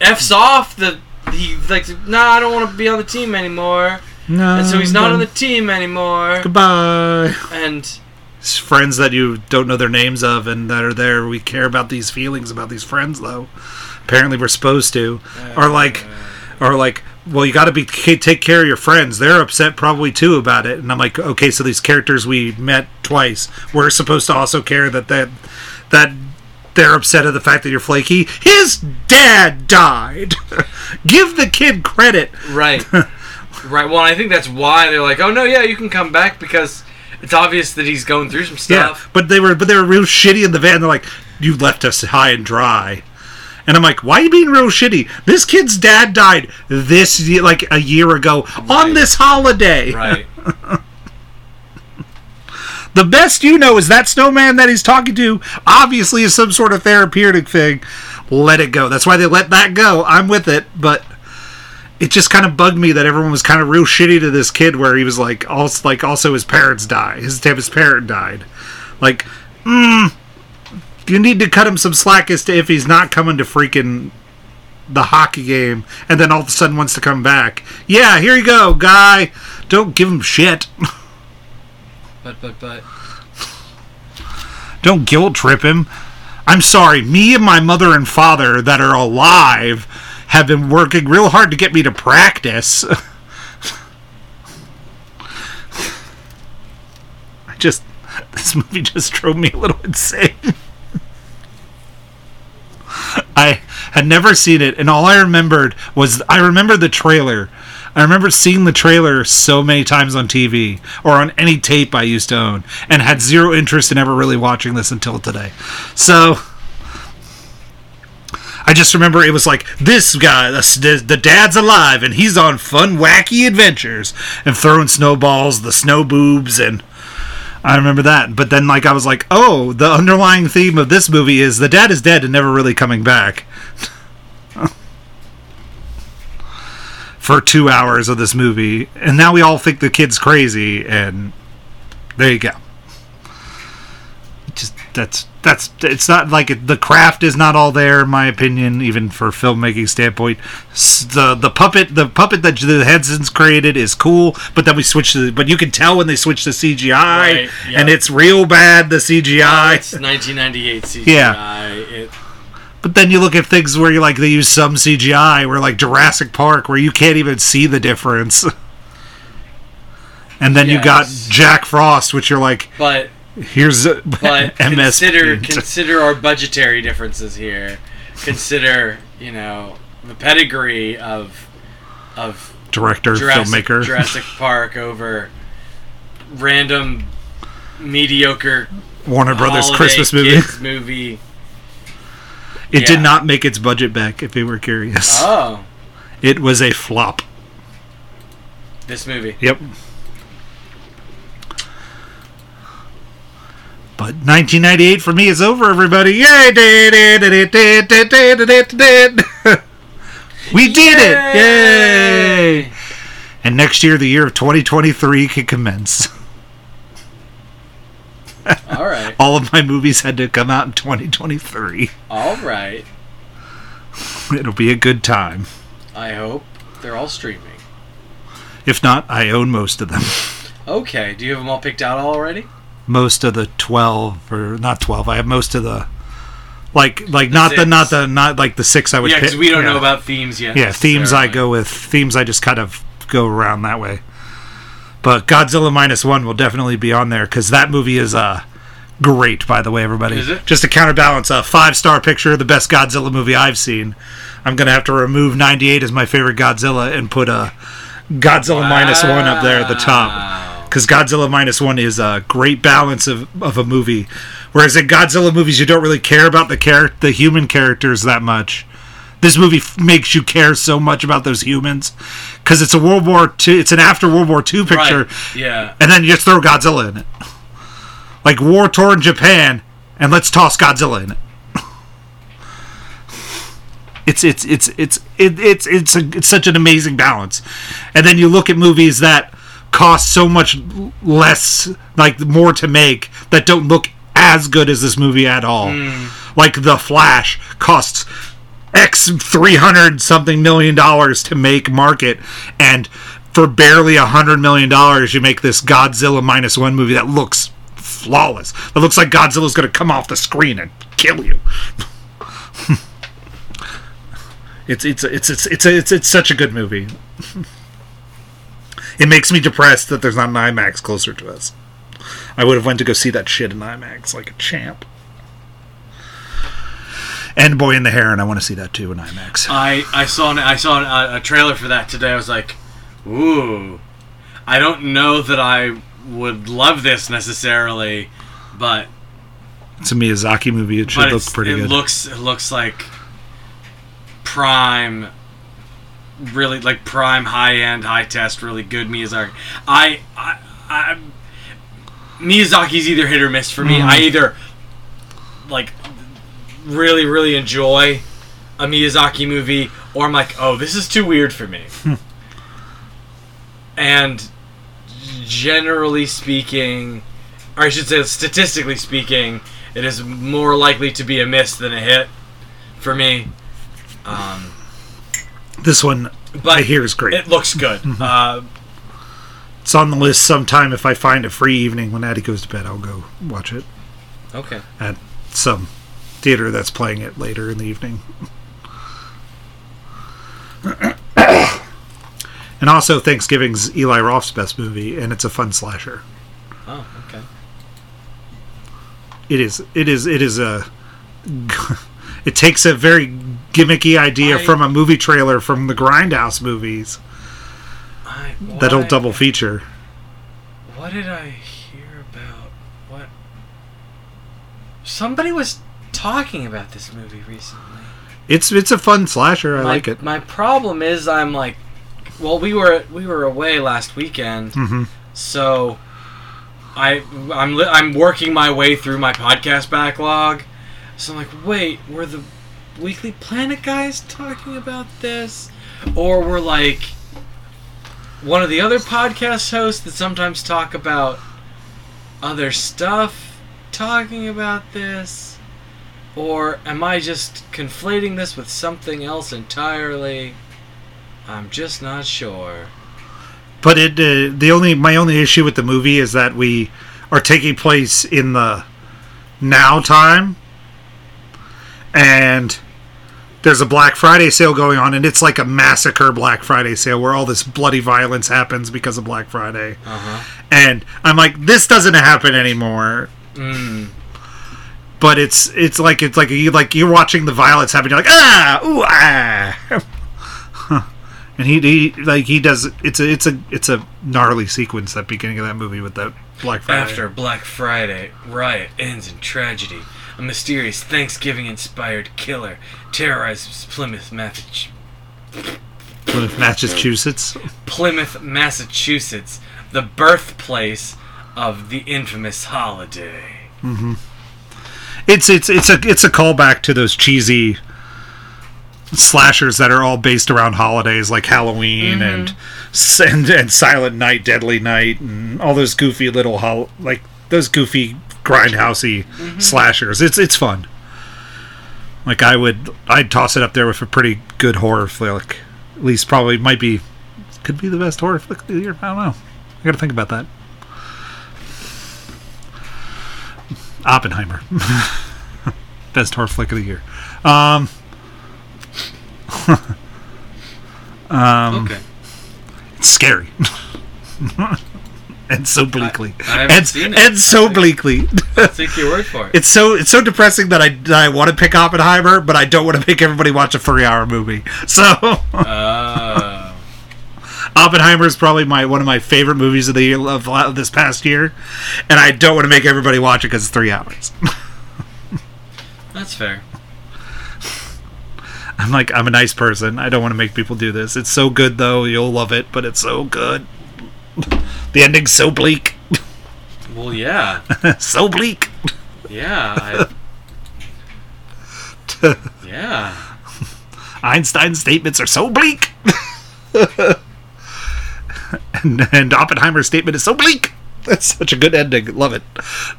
f's off the. He like, nah, I don't want to be on the team anymore, no, and so he's not on the team anymore. Goodbye. And It's friends that you don't know their names of and that are there. We care about these feelings about these friends, though. Apparently, we're supposed to. Uh, or like, or like, well, you got to be take care of your friends. They're upset probably too about it. And I'm like, okay, so these characters we met twice, we're supposed to also care that that that they're upset at the fact that you're flaky. His dad died. *laughs* Give the kid credit. right, *laughs* right. Well, I think that's why they're like, oh no, yeah, you can come back because it's obvious that he's going through some stuff. Yeah, but they were but they were real shitty in the van. They're like, "You left us high and dry," and I'm like, "Why are you being real shitty? This kid's dad died this like a year ago on this holiday. Right. *laughs* The best you know is that snowman that he's talking to obviously is some sort of therapeutic thing. Let it go. That's why they let that go. I'm with it, but." It just kind of bugged me that everyone was kind of real shitty to this kid, where he was like, also like also his parents died. His his parent died, like, mm, you need to cut him some slack as to if he's not coming to freaking the hockey game and then all of a sudden wants to come back. Yeah, here you go, guy. Don't give him shit. *laughs* But but but. Don't guilt trip him. I'm sorry, me and my mother and father that are alive have been working real hard to get me to practice. I just this movie just drove me a little insane. I had never seen it, and all I remembered was I remember the trailer. I remember seeing the trailer so many times on TV or on any tape I used to own, and had zero interest in ever really watching this until today. So I just remember it was like this guy, the, the dad's alive, and he's on fun, wacky adventures and throwing snowballs, the snow boobs, and I remember that. But then, like, I was like, oh, the underlying theme of this movie is the dad is dead and never really coming back. *laughs* For two hours of this movie, and now we all think the kid's crazy, and there you go. That's that's it's not like it, the craft is not all there, in my opinion, even for filmmaking standpoint. The the puppet the puppet that the Hensons created is cool, but then we switch to but you can tell when they switch to CGI, Right, and it's real bad the CGI. It's 1998 CGI. Yeah. It, But then you look at things where you like they use some CGI, where like Jurassic Park, where you can't even see the difference. *laughs* And then you got Jack Frost, which you're like, but here's a *laughs* but *laughs* MS. consider Paint. consider our budgetary differences here. Consider you know the pedigree of of director, Jurassic, filmmaker. Jurassic *laughs* Park over random mediocre Warner Brothers Christmas movie. movie. It Yeah. did not make its budget back, if you were curious. Oh, It was a flop. this movie. Yep. But 1998 for me is over, everybody. Yay! We did it! Yay! And next year, the year of 2023 can commence. *laughs* All right. All of my movies had to come out in 2023. All right. *laughs* It'll be a good time. I hope they're all streaming. If not, I own most of them. Okay. Do you have them all picked out already? Most of the 12 or not 12. I have most of the like like not the not the not like the 6 I would Yeah, pick. because we don't yeah. know about themes yet. Yeah, themes I go with. Themes I just kind of go around that way. But Godzilla minus one will definitely be on there because that movie is uh great. By the way, everybody, Is it? just to counterbalance a five star picture, the best Godzilla movie I've seen. I'm gonna have to remove '98 as my favorite Godzilla and put a Godzilla minus one up there at the top Wow. Because Godzilla minus one is a great balance of, of a movie. Whereas in Godzilla movies, you don't really care about the char- the human characters that much. This movie f- makes you care so much about those humans because it's a World War Two. It's an after World War Two picture, Right. Yeah. and then you just throw Godzilla in it, like war torn Japan, and let's toss Godzilla in it. It's it's it's it's it, it's it's a, it's such an amazing balance, and then you look at movies that cost so much less, like more to make, that don't look as good as this movie at all. Hmm. Like The Flash costs X three hundred something million dollars to make market, and for barely a hundred million dollars, you make this Godzilla minus one movie that looks flawless. That looks like Godzilla's going to come off the screen and kill you. *laughs* it's it's it's it's it's it's, it's such a good movie. *laughs* it makes me depressed that there's not an IMAX closer to us. I would have went to go see that shit in IMAX like a champ. And Boy and the Heron, and I want to see that too in IMAX. I I saw an, I saw an, a, a trailer for that today. I was like, ooh. I don't know that I would love this necessarily, but It's a Miyazaki movie. It should look pretty it good. looks it looks like prime really like prime high end high test really good Miyazaki. I I, I Miyazaki's either hit or miss for me. Mhm. I either like really really enjoy a Miyazaki movie or I'm like oh this is too weird for me. And generally speaking or I should say statistically speaking it is more likely to be a miss than a hit for me. Um, this one, but I hear, is great. it looks good uh, it's on the list sometime. If I find a free evening when Addie goes to bed, I'll go watch it okay at some theater that's playing it later in the evening. *coughs* and also, Thanksgiving's Eli Roth's best movie, and it's a fun slasher. oh okay It is. It is. It is a. *laughs* It takes a very gimmicky idea I- from a movie trailer from the Grindhouse movies. I, That'll what- double feature. what did I hear about what somebody was talking about this movie recently It's it's a fun slasher. I my, like it. my problem is I'm like well we were we were away last weekend hmm So I I'm li- I'm working my way through my podcast backlog. So I'm like, wait, were the Weekly Planet guys talking about this, or we're like one of the other podcast hosts that sometimes talk about other stuff talking about this, or am I just conflating this with something else entirely? I'm just not sure. But it uh, the only my only issue with the movie is that we are taking place in the now time, and there's a Black Friday sale going on, and it's like a massacre Black Friday sale where all this bloody violence happens because of Black Friday, Uh huh. and I'm like, this doesn't happen anymore. Mm. But it's it's like it's like you like you're watching the violence happen. You're like ah ooh ah. *laughs* And he, he like he does it's a it's a it's a gnarly sequence that beginning of that movie with that Black Friday. After Black Friday, riot ends in tragedy. A mysterious Thanksgiving-inspired killer terrorizes Plymouth, Massachusetts. Plymouth, Massachusetts. Plymouth, Massachusetts, the birthplace of the infamous holiday. Mm-hmm. It's it's it's a it's a callback to those cheesy slashers that are all based around holidays like Halloween and, s- and and Silent Night, Deadly Night, and all those goofy little hol- like those goofy grindhousey slashers. It's it's fun. Like I would I'd toss it up there with a pretty good horror flick. At least probably might be could be the best horror flick of the year. I don't know. I got to think about that. Oppenheimer. *laughs* Best horror flick of the year. Um, *laughs* okay. it's scary. *laughs* *laughs* and so bleakly. I haven't and, seen it. and so bleakly. I'll take your word for it. it's so it's so depressing that I, that I want to pick Oppenheimer, but I don't want to make everybody watch a three hour movie. *laughs* So Oh. *laughs* Oppenheimer is probably my one of my favorite movies of the year of, of this past year, and I don't want to make everybody watch it because it's three hours. That's fair. I'm like, I'm a nice person. I don't want to make people do this. It's so good, though. You'll love it, but it's so good. The ending's so bleak. Well, yeah. *laughs* so bleak. Yeah. I... *laughs* yeah. Einstein's statements are so bleak. *laughs* and, and Oppenheimer's statement is so bleak. That's such a good ending. Love it.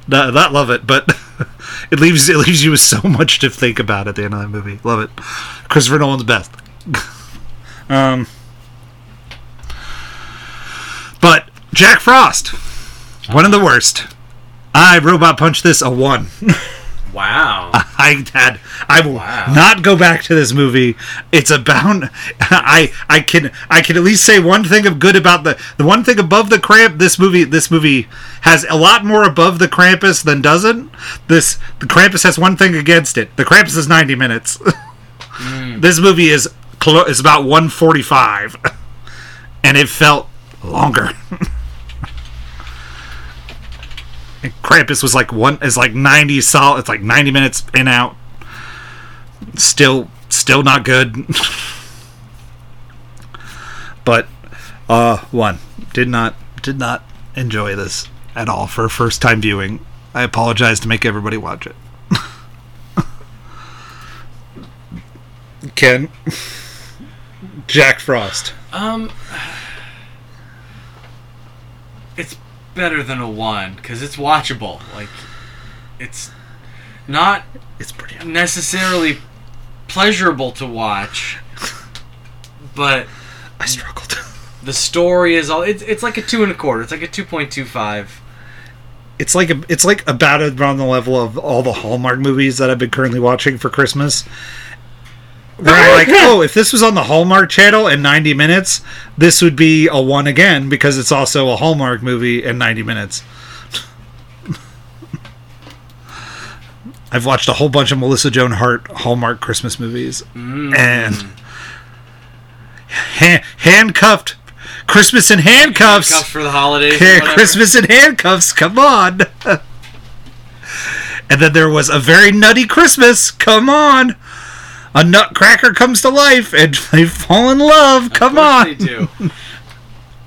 No, not love it, but it leaves it leaves you with so much to think about at the end of that movie. Love it. Christopher Nolan's best. um, but Jack Frost, one of the worst. I robot punched this a one. *laughs* Wow. *laughs* I had I will Wow. not go back to this movie. It's about *laughs* I I can I can at least say one thing of good about the the one thing above the cramp this movie this movie has a lot more above the Krampus than doesn't. This the Krampus has one thing against it. The Krampus is 90 minutes. Hmm. This movie is clo- is about 145 and it felt longer. And Krampus was like one is like 90 solid it's like 90 minutes in out. Still still not good. *laughs* But uh one did not did not enjoy this at all for a first time viewing. I apologize to make everybody watch it. *laughs* Ken? *laughs* Jack frost. Um, it's better than a one because it's watchable. Like, it's not it's pretty necessarily pleasurable to watch, but i struggled *laughs* the story is all. It's it's like a two and a quarter. It's like a two point two five. it's like a, it's like about around the level of all the Hallmark movies that I've been currently watching for Christmas. Where I'm *laughs* like, oh, if this was on the Hallmark channel in 90 minutes, this would be a one again because it's also a Hallmark movie in 90 minutes. I've watched a whole bunch of Melissa Joan Hart Hallmark Christmas movies, mm. and ha- handcuffed Christmas in handcuffs. Cuffs for the holidays. Christmas in handcuffs. Come on. *laughs* and then there was a very nutty Christmas. Come on. A nutcracker comes to life and *laughs* they fall in love. Come on. They do.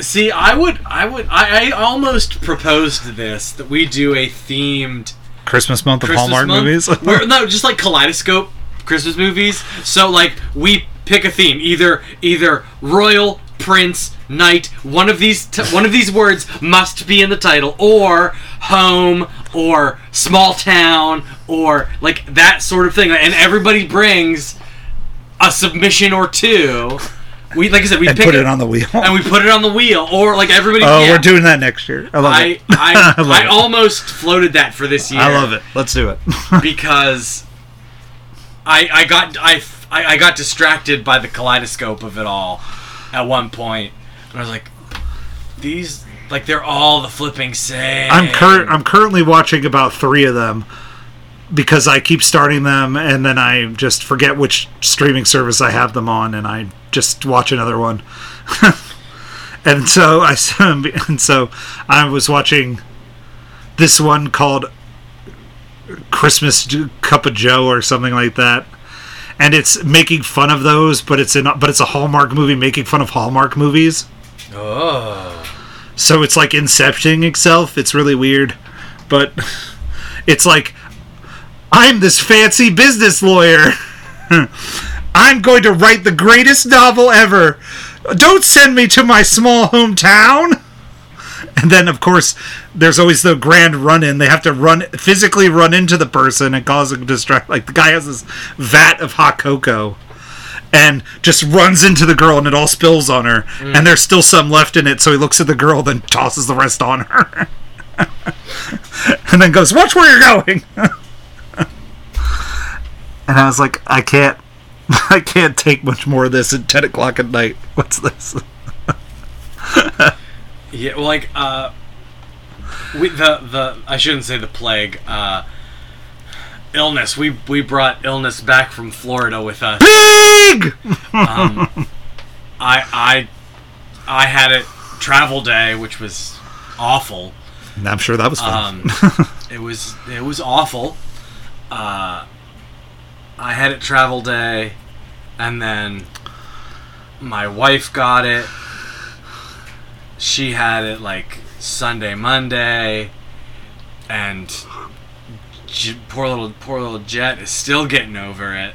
See, I would, I would, I, I almost proposed this that we do a themed Christmas month of Christmas Hallmark month, movies. where, *laughs* no, just like kaleidoscope Christmas movies. So like we pick a theme, either either royal, prince, knight. One of these t- one of these words must be in the title, or home, or small town, or like that sort of thing. And everybody brings a submission or two. We like I said, we and pick put it on the wheel. *laughs* and we put it on the wheel, or like everybody. oh, yeah. we're doing that next year. I love I it. I, *laughs* love I it. almost floated that for this year I love it. Let's do it. *laughs* because I I got I, I I got distracted by the kaleidoscope of it all at one point, and I was like, these like they're all the flipping same. I'm cur- I'm currently watching about three of them because I keep starting them and then I just forget which streaming service I have them on and I just watch another one. *laughs* and so I *laughs* and so I was watching this one called Christmas Cup of Joe or something like that. And it's making fun of those, but it's in but it's a Hallmark movie making fun of Hallmark movies. Oh, So it's like incepting itself. It's really weird, but it's like I'm this fancy business lawyer. *laughs* I'm going to write the greatest novel ever. Don't send me to my small hometown. *laughs* And then, of course, there's always the grand run in. They have to run physically run into the person and cause a distract. Like the guy has this vat of hot cocoa and just runs into the girl and it all spills on her. And there's still some left in it. So he looks at the girl, then tosses the rest on her. *laughs* and then goes, Watch where you're going. *laughs* and I was like, I can't. *laughs* I can't take much more of this at 10 o'clock at night. What's this? Yeah, well, like uh, we the the I shouldn't say the plague. Uh, illness. We we brought illness back from Florida with us. Um, I I I had it travel day, which was awful. I'm sure that was fun. Um, *laughs* it was it was awful. Uh, I had it travel day, and then my wife got it. She had it like Sunday, Monday, and J- poor little poor little Jet is still getting over it.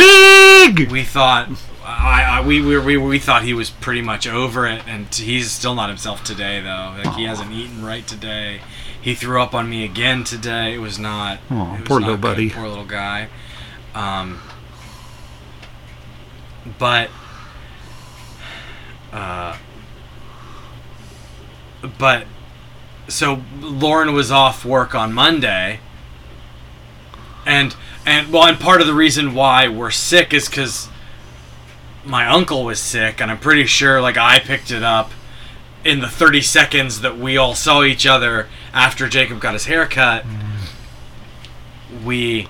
Pig! We thought. I, I we, we, we, thought he was pretty much over it, and he's still not himself today. Though, like he hasn't eaten right today. He threw up on me again today. It was not. It was poor not little good. buddy. Poor little guy. Um, but, uh, but, so Lauren was off work on Monday, and and well, and part of the reason why we're sick is because my uncle was sick, and I'm pretty sure like I picked it up in the 30 seconds that we all saw each other after Jacob got his hair cut. We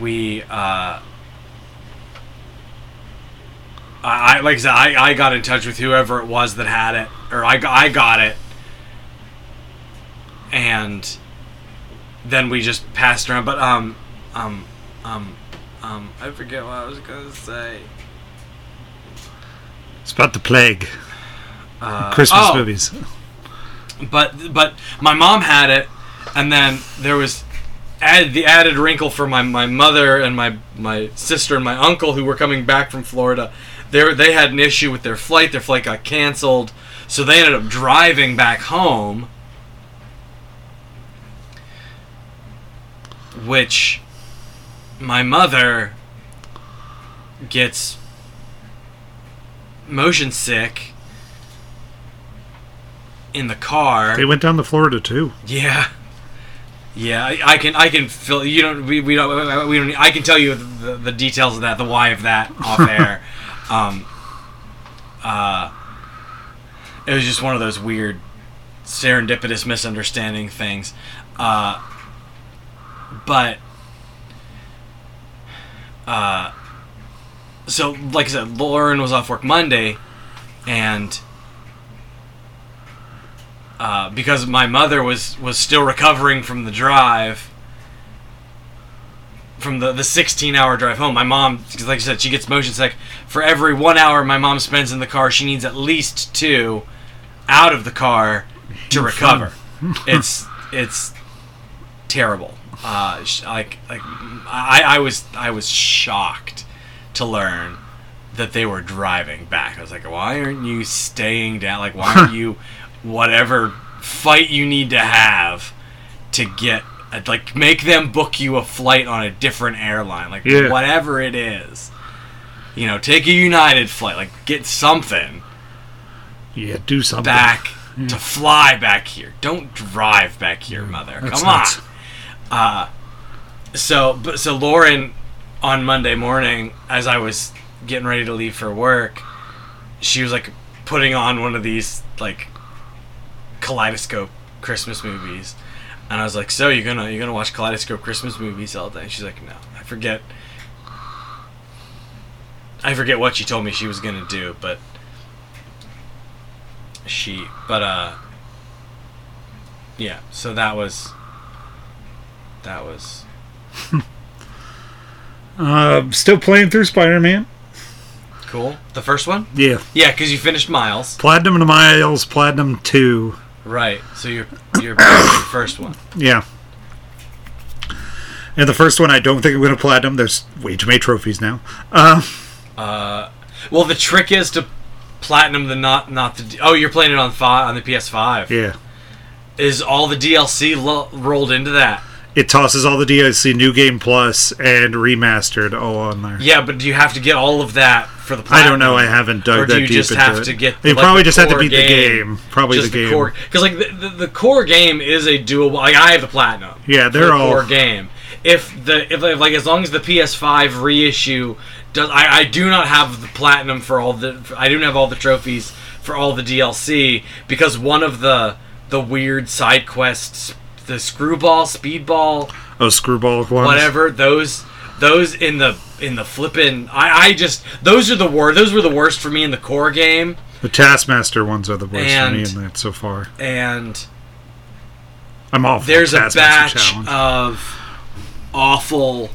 we uh I, I like I said I, I got in touch with whoever it was that had it or I, I got it and then we just passed around. But um um um um I forget what I was gonna say. It's about the plague. uh, Christmas oh, movies. but but my mom had it and then there was add the added wrinkle for my, my mother and my my sister and my uncle who were coming back from Florida. They were, they had an issue with their flight. Their flight got canceled. So they ended up driving back home which my mother gets motion sick in the car They went down to Florida too. yeah, yeah. I, I can I can fill. You don't. We, we don't. We don't. I can tell you the, the details of that, the why of that off *laughs* air. Um. Uh. It was just one of those weird, serendipitous misunderstanding things. Uh. But. Uh. So, like I said, Lauren was off work Monday, and uh, because my mother was was still recovering from the drive from the the 16 hour drive home my mom 'cause like i said she gets motion sick for every one hour my mom spends in the car she needs at least two out of the car to *laughs* recover *laughs* it's it's terrible uh sh- like like i i was i was shocked to learn that they were driving back. I was like why aren't you staying down? Like why aren't *laughs* you whatever fight you need to have to get like make them book you a flight on a different airline? Like Yeah. whatever it is. You know take a united flight. Like get something Yeah, do something. back to fly back here. Don't drive back here mother. That's come nuts. on uh so but so lauren on monday morning as i was getting ready to leave for work she was like putting on one of these like kaleidoscope christmas movies. And i was like so you're gonna you're gonna watch kaleidoscope christmas movies all day? She's like no i forget i forget what she told me she was gonna do but she but uh yeah so that was that was *laughs* Uh, still playing through Spider-Man. cool the first one Yeah, yeah because you finished miles Platinum to Miles, Platinum Two. Right. So you're you're the first one. *coughs* Yeah. And the first one, I don't think I'm going to platinum. There's way too many trophies now. Uh, Uh, well, the trick is to platinum the not not the. Oh, you're playing it on five on the PS5. yeah. Is all the DLC lo- rolled into that? It tosses all the DLC, New Game Plus, and Remastered all on there. Yeah, but do you have to get all of that for the? I don't know. I haven't dug Or that do you deep just have it. to get? You like, probably the just have to beat the game. Probably the game. core because like the, the, the core game is a doable. Like I have the platinum. Yeah, they're the all- core game. If the if like as long as the PS5 reissue does, I, I do not have the platinum for all the. I don't have all the trophies for all the DLC because one of the the weird side quests, the screwball, speedball, Oh, screwball ones. whatever those those in the in the flippin' I, I just those are the worst those were the worst for me in the core game The Taskmaster ones are the worst for me in that so far. and I'm all there's the a batch challenge. of awful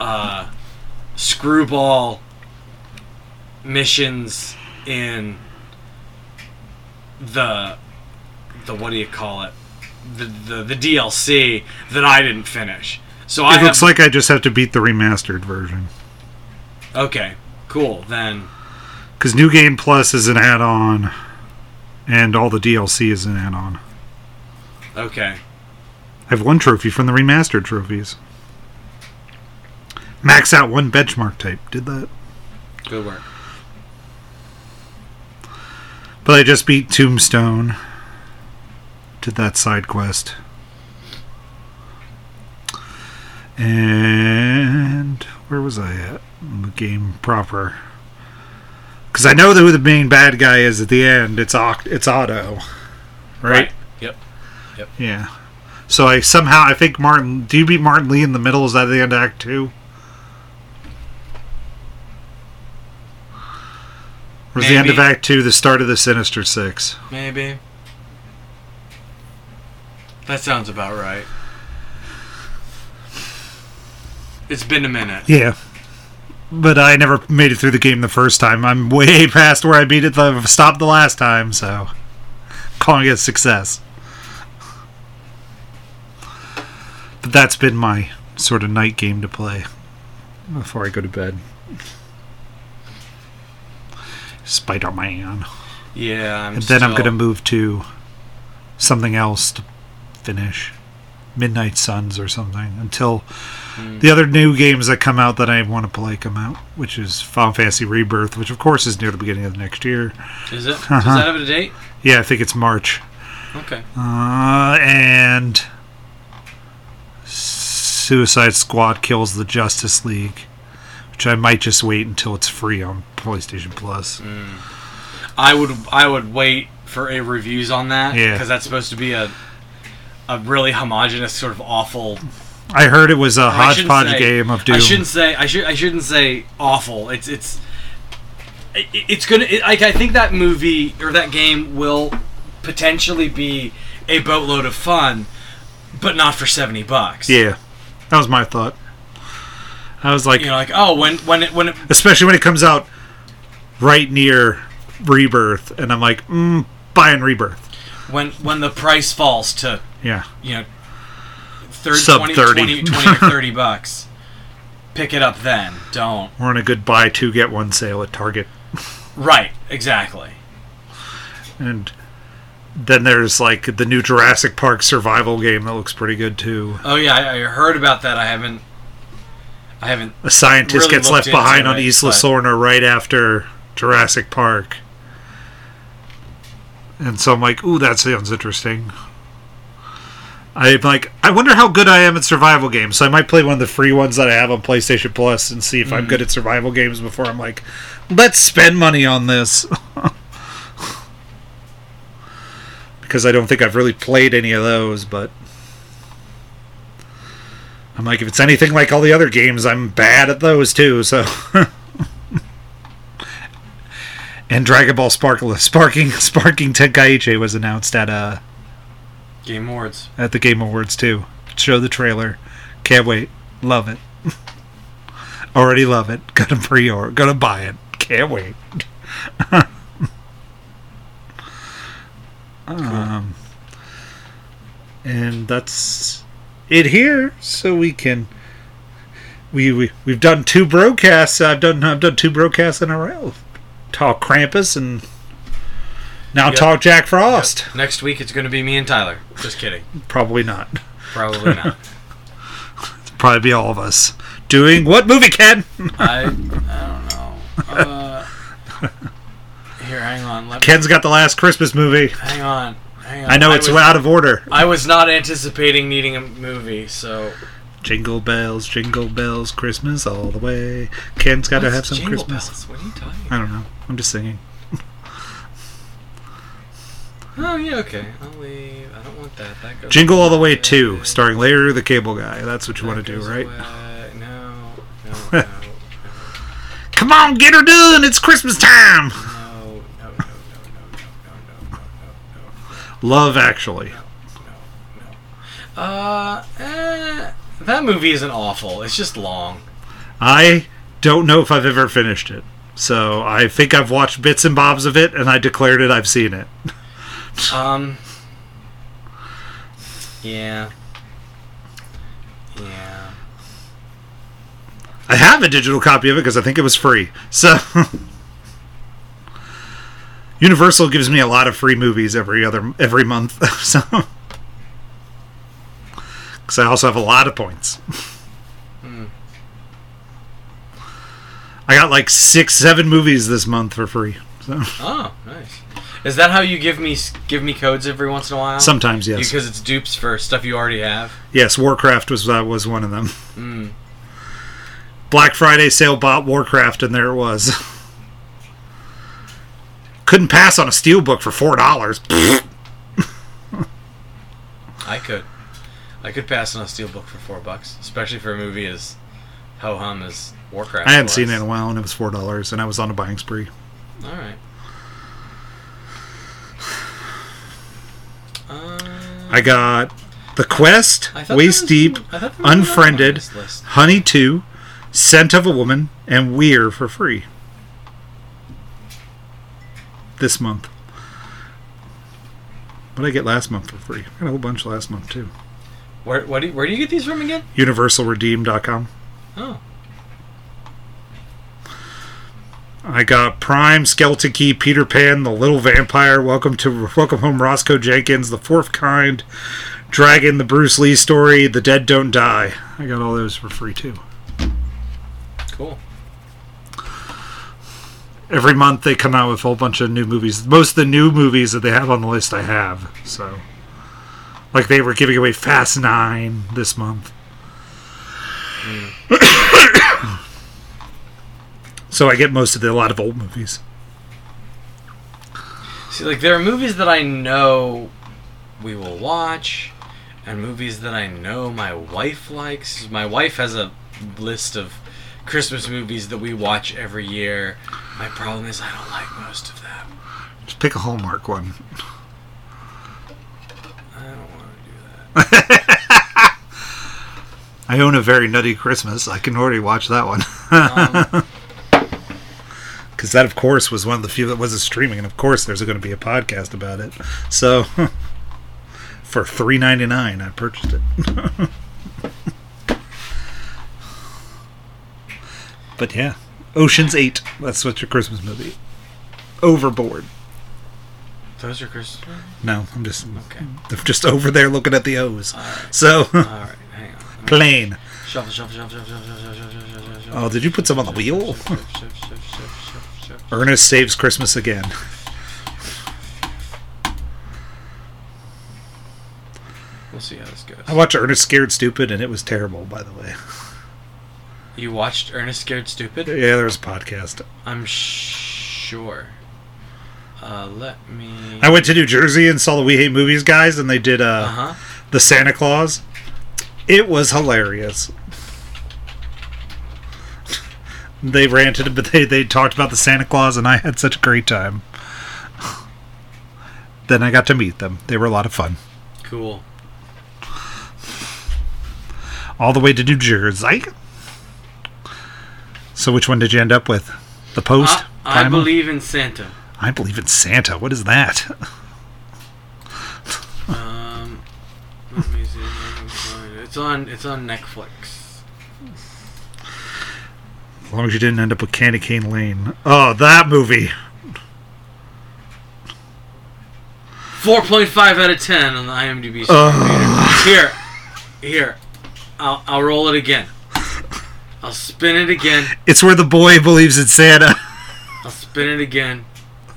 uh, screwball missions in the the what do you call it the the, the DLC that I didn't finish. So I it have, looks like I just have to beat the remastered version. okay, cool. Then Because New Game Plus is an add on, and all the DLC is an add on. okay, I have one trophy from the remastered trophies. Max out one benchmark type. Did that. good work. But I just beat Tombstone. Did that side quest. And where was I at in the game proper? Because I know who the main bad guy is at the end. It's Oct- it's Otto, right? Yep. Yep. Yeah. So I somehow I think Martin. Do you beat Martin Lee in the middle? Is that the end of Act Two? Or is the end of Act Two the start of the Sinister Six? Maybe. That sounds about right. It's been a minute. Yeah. But I never made it through the game the first time. I'm way *laughs* past where I beat it the stopped the last time, so calling it a success. But that's been my sort of night game to play before I go to bed. Spider Man. Yeah, I'm And then I'm gonna move to something else to finish. Midnight Suns or something until Hmm. the other new games that come out that I want to play come out, which is Final Fantasy Rebirth, which of course is near the beginning of the next year. Is it? Does Uh-huh. that have a date? Yeah, I think it's March. Okay. Uh, and Suicide Squad kills the Justice League, which I might just wait until it's free on PlayStation Plus. I would I would wait for a reviews on that Yeah. because that's supposed to be a a really homogenous sort of awful I heard it was a hodgepodge say- game of Doom. I shouldn't say I should I shouldn't say awful. It's it's it, it's gonna. It, like I think that movie or that game will potentially be a boatload of fun, but not for seventy bucks. Yeah, that was my thought. I was like, You know, like oh, when when it when it *laughs* especially when it comes out right near Rebirth, and I'm like, mm, buying Rebirth. when when the price falls to Yeah, you know, third, Sub 20, 30. 20, 20 or 30 bucks. *laughs* Pick it up then. Don't. we're on a good buy two get one sale at Target, *laughs* Right, exactly. and then there's like the new Jurassic Park survival game that looks pretty good too. Oh yeah, I, I heard about that. I haven't. I haven't. A scientist Really gets left behind on Isla Sorna right after Jurassic Park. And so I'm like, ooh, that sounds interesting. I'm like, I wonder how good I am at survival games. So I might play one of the free ones that I have on PlayStation Plus and see if I'm Mhm. good at survival games before I'm like, let's spend money on this. *laughs* because I don't think I've really played any of those, but I'm like, if it's anything like all the other games, I'm bad at those too. So, *laughs* and Dragon Ball Sparkle, Sparking, Sparking Tenkaichi was announced at uh Game Awards. at the Game Awards too. Show the trailer. Can't wait. Love it. *laughs* Already love it. Gonna pre-order. Gonna buy it. Can't wait. *laughs* Um, and that's it here. So we can we, we we've done two broadcasts. I've done I've done two broadcasts in a row. Talk Krampus and now Yep. talk Jack Frost. Next week it's going to be me and Tyler. Just kidding. Probably not. Probably not. It's *laughs* probably be all of us doing what movie, Ken? I I don't know. Uh, here, hang on. Let me, Ken's got the last Christmas movie. hang on. Hang on. I know it's was, out of order. I was not anticipating needing a movie, so Jingle bells, jingle bells, Christmas all the way. Ken's got to have some Christmas. Bells? What are you talking? I don't know. I'm just singing. Oh yeah, okay. I'll leave. I don't want that. That goes. Jingle All the Way. 2, starring Larry the Cable Guy. That's what you want to do, right? away. No, no, no, Come on, get her done! It's Christmas time! no, no, no, no, no, no, no, no, no, Love Actually. no, no. Uh, eh, that movie isn't awful. It's just long. I don't know if I've ever finished it. So I think I've watched bits and bobs of it, and I declared it I've seen it. Um. Yeah. Yeah. I have a digital copy of it because I think it was free. So *laughs* Universal gives me a lot of free movies every other every month. *laughs* So because I also have a lot of points. Hmm. I got like six, seven movies this month for free. So Oh, nice. Is that how you give me give me codes every once in a while? sometimes, yes, Because it's dupes for stuff you already have. yes. Warcraft was that was one of them. Mm. Black Friday sale bought Warcraft, and there it was. Couldn't pass on a steelbook for four dollars. I could. I could pass on a steelbook for four bucks, especially for a movie as ho hum as Warcraft. I hadn't was. seen it in a while, and it was four dollars, and I was on a buying spree. All right. Uh, I got The Quest, Waist Deep, I thought there was another one on Unfriended. Honey Two, Scent of a Woman, and Weir for free this month. What did I get last month for free? I got a whole bunch last month too. Where, what do you, where do you get these from again? UniversalRedeem.com. Oh, I got Prime, Skeleton Key, Peter Pan, The Little Vampire, Welcome to Welcome Home, Roscoe Jenkins, The Fourth Kind, Dragon, The Bruce Lee Story, The Dead Don't Die. I got all those for free too. cool. Every month they come out with a whole bunch of new movies. Most of the new movies that they have on the list I have. So, like they were giving away Fast Nine this month. Hmm. *coughs* so I get most of the a lot of old movies. See, like there are movies that I know we will watch, and movies that I know my wife likes. My wife has a list of Christmas movies that we watch every year. My problem is I don't like most of them. Just pick a Hallmark one. *laughs* I don't want to do that. *laughs* I own a very nutty Christmas. I can already watch that one. Um, *laughs* Because that, of course, was one of the few that wasn't streaming, and of course, there's going to be a podcast about it. So, for three ninety nine, I purchased it. but yeah, Ocean's Eight. That's what's your Christmas movie. Overboard. those are Christmas movies? No, I'm just Okay. they're just over there looking at the O's. Alright. So Alright, hang on. plain. Shuffle, shuffle, shuffle, shuffle, shuffle, shuffle, shuffle, shuffle, shuffle. Oh, did you put some on the wheel? Ernest saves Christmas again. We'll see how this goes. I watched Ernest Scared Stupid, and it was terrible. By the way, You watched Ernest Scared Stupid? yeah, there was a podcast. I'm sure. Uh, let me. I went to New Jersey and saw the We Hate Movies guys, and they did uh, Uh huh. the Santa Claus. It was hilarious. They ranted, but they, they talked about the Santa Claus, and I had such a great time. Then I got to meet them. They were a lot of fun. Cool. All the way to New Jersey. So, which one did you end up with? The Post? I, I believe in Santa. I believe in Santa. What is that? Um, let me see if I can find it. It's on. It's on Netflix. As long as you didn't end up with Candy Cane Lane. Oh, that movie. Four point five out of ten on the IMDb. meter. Here, here. I'll I'll roll it again. I'll spin it again. It's where the boy believes in Santa. I'll spin it again.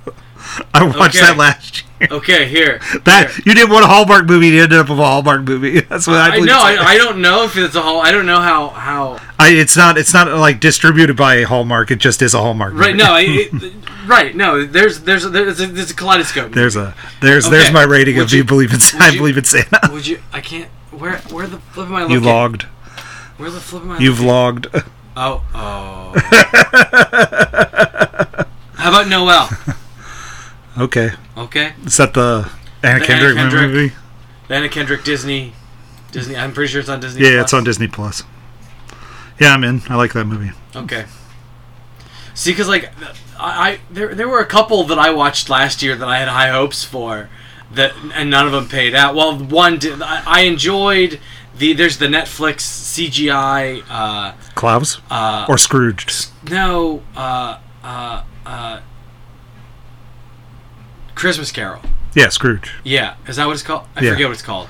*laughs* I watched Okay. that last year. Okay, here. *laughs* That Here. you didn't want a Hallmark movie, you ended up with a Hallmark movie. *laughs* That's what I, I know. I, I don't know if it's a whole. I don't know how how. I, it's not. It's not like distributed by Hallmark. It just is a Hallmark. Right. movie. No. It, it, *laughs* right. No. There's there's there's a, there's a kaleidoscope. There's a there's there's my rating Would of you, you- believe in I you- believe in Santa. Would you? I can't. Where where the flip am I You looking? logged. Where the flip am I? You looking? vlogged. Oh oh. How about Noel? Okay. Okay. Is that the Anna The Kendrick, Anna Kendrick. movie? The Anna Kendrick Disney. Disney. I'm pretty sure it's on Disney. Yeah, Plus. it's on Disney Plus. Yeah, I'm in. I like that movie. Okay. See, because like, I, I there there were a couple that I watched last year that I had high hopes for, that and none of them paid out. Well, one did. I, I enjoyed the there's the Netflix CGI. Uh, Klaus uh, or Scrooged? no, uh, uh, uh, Christmas Carol. Yeah, Scrooge. Yeah, is that what it's called? I Yeah. forget what it's called.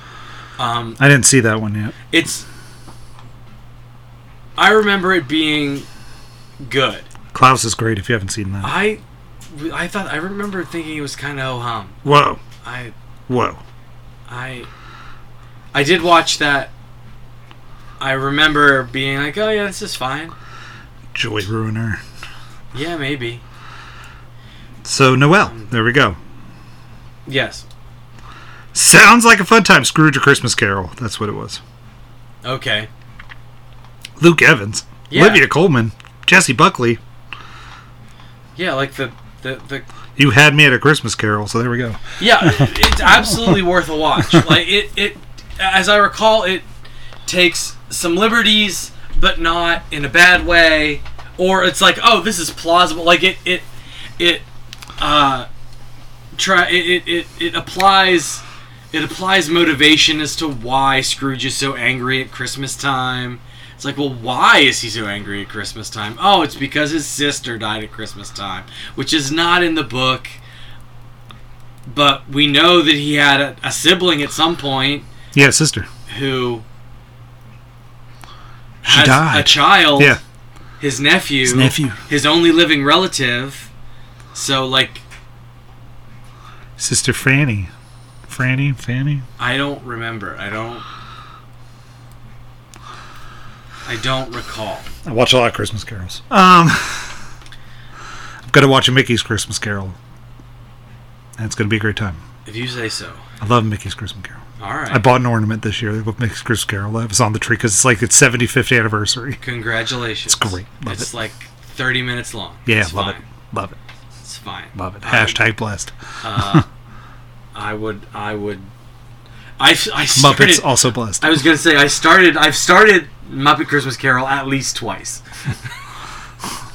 Um, I didn't see that one yet. it's. I remember it being good. Klaus is great if you haven't seen that. I, I thought I remember thinking it was kind of oh hum. Whoa, I, whoa. I, I did watch that. I remember being like, oh yeah, this is fine. Joy Ruiner. Yeah, maybe. So Noel, there we go. Yes. Sounds like a fun time. Scrooge a Christmas Carol. That's what it was. Okay. Luke Evans, Yeah. Olivia Colman, Jessie Buckley. Yeah, like the the the. You had me at a Christmas Carol, so there we go. Yeah, it's absolutely worth a watch. *laughs* Like it, it, as I recall, it takes some liberties, but not in a bad way. Or it's like, oh, this is plausible. Like it, it, it, uh, try it, it, it, it applies. It applies motivation as to why Scrooge is so angry at Christmas time. It's like, well, why is he so angry at Christmas time? Oh, it's because his sister died at Christmas time, which is not in the book. But we know that he had a, a sibling at some point Yeah, sister. who She has died. a child, Yeah, his nephew, his nephew, his only living relative. So, like, sister Fanny, Franny, Fanny. I don't remember. I don't. I don't recall. I watch a lot of Christmas carols. Um, I've got to watch a Mickey's Christmas Carol, and it's gonna be a great time. If you say so. I love Mickey's Christmas Carol. All right. I bought an ornament this year with Mickey's Christmas Carol. That was on the tree because it's like its 75th anniversary. Congratulations. It's great. Love it's it. like 30 minutes long. Yeah, it's love fine. it, love it, It's fine. love it. I- Hashtag blessed. Uh, I would. I would. I, I started. Muppets also blessed. I was gonna say I started. I've started Muppet Christmas Carol at least twice.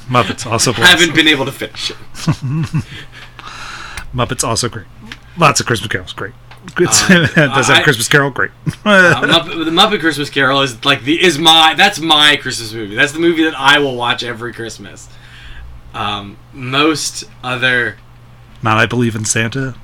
Muppets also blessed. Haven't been able to finish it. *laughs* Muppets also great. Lots of Christmas carols, great. Uh, *laughs* does have I- Christmas Carol, great. *laughs* Uh, Muppet, the Muppet Christmas Carol is like the is my that's my Christmas movie. That's the movie that I will watch every Christmas. Um, most other Not I believe in Santa.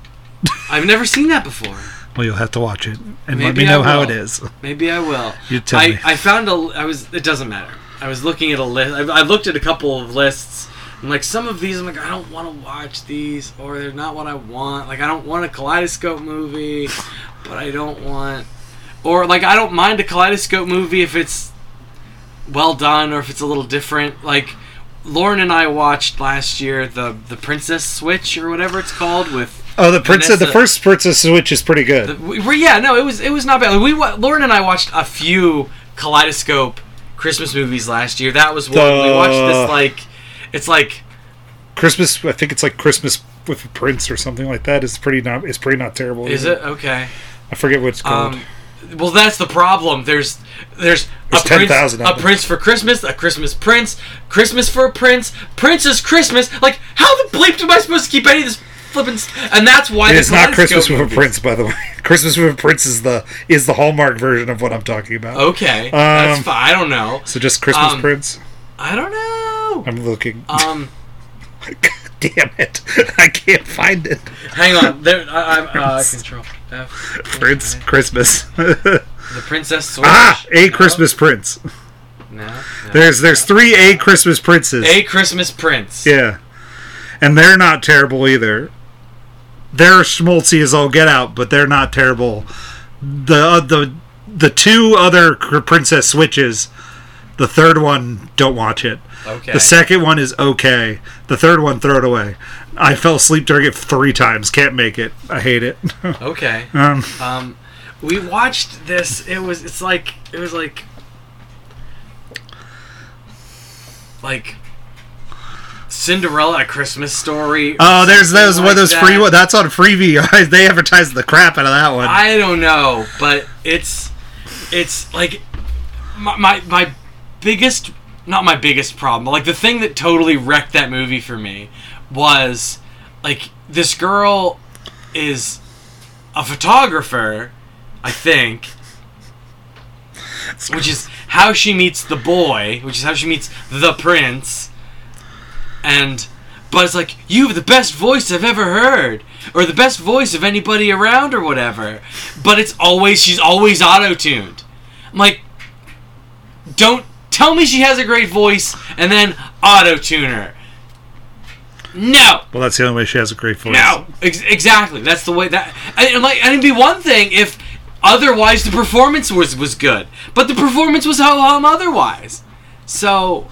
I've never seen that before. Well, you'll have to watch it and let me know how it is. Maybe I will. You tell I, me. I found a. I was. It doesn't matter. I was looking at a list. I, I looked at a couple of lists. And like some of these, I'm like, I don't want to watch these, or they're not what I want. Like I don't want a kaleidoscope movie, but I don't want, or like I don't mind a kaleidoscope movie if it's well done or if it's a little different. Like Lauren and I watched last year the the Princess Switch or whatever it's called with Oh, the princess. The first Princess Switch is pretty good. the, we, we- yeah, no, it was it was not bad. We wa- Lauren and I watched a few Kaleidoscope Christmas movies last year. That was one we watched. This like, it's like Christmas. I think it's like Christmas with a Prince or something like that. It's pretty not. It's pretty not terrible. is either. it okay? I forget what it's called. Um, well, that's the problem. There's there's, There's a prince, a prince for Christmas, a Christmas prince, Christmas for a prince, Princess Christmas. Like, how the bleep am I supposed to keep any of this flipping, and that's why It's not Christmas with a Prince, by the way. *laughs* Christmas with a Prince is the is the Hallmark version of what I'm talking about. Okay, that's Um, fine. I don't know. So just Christmas Um, Prince. I don't know. I'm looking. Um, *laughs* Damn it! *laughs* I can't find it. hang on. There, I, I'm uh, control Prince Christmas. The Princess *laughs* Switch. ah, a No? Christmas Prince. No. no. There's there's three A Christmas princes. A Christmas Prince. Yeah, and they're not terrible either. They're schmaltzy as all get out, but they're not terrible. The uh, the the two other princess switches. The third one, don't watch it. Okay. The second one is okay. The third one, throw it away. I fell asleep during it three times. Can't make it. I hate it. *laughs* okay. um, Um, we watched this. It was. It's like. It was like. Like. Cinderella, a Christmas story. oh, there's those one like of those that. free. one- That's on Freevee. *laughs* they advertised the crap out of that one. I don't know, but it's it's like my, my my biggest not my biggest problem, but like the thing that totally wrecked that movie for me was like this girl is a photographer, I think. Which is how she meets the boy, which is how she meets the prince. And but it's like you have the best voice I've ever heard, or the best voice of anybody around, or whatever. But it's always she's always auto tuned. I'm like, don't tell me she has a great voice and then auto tune her. No, well, that's the only way she has a great voice. no, ex- exactly. That's the way that. And, like, and it'd be one thing if otherwise the performance was was good, but the performance was ho hum otherwise. So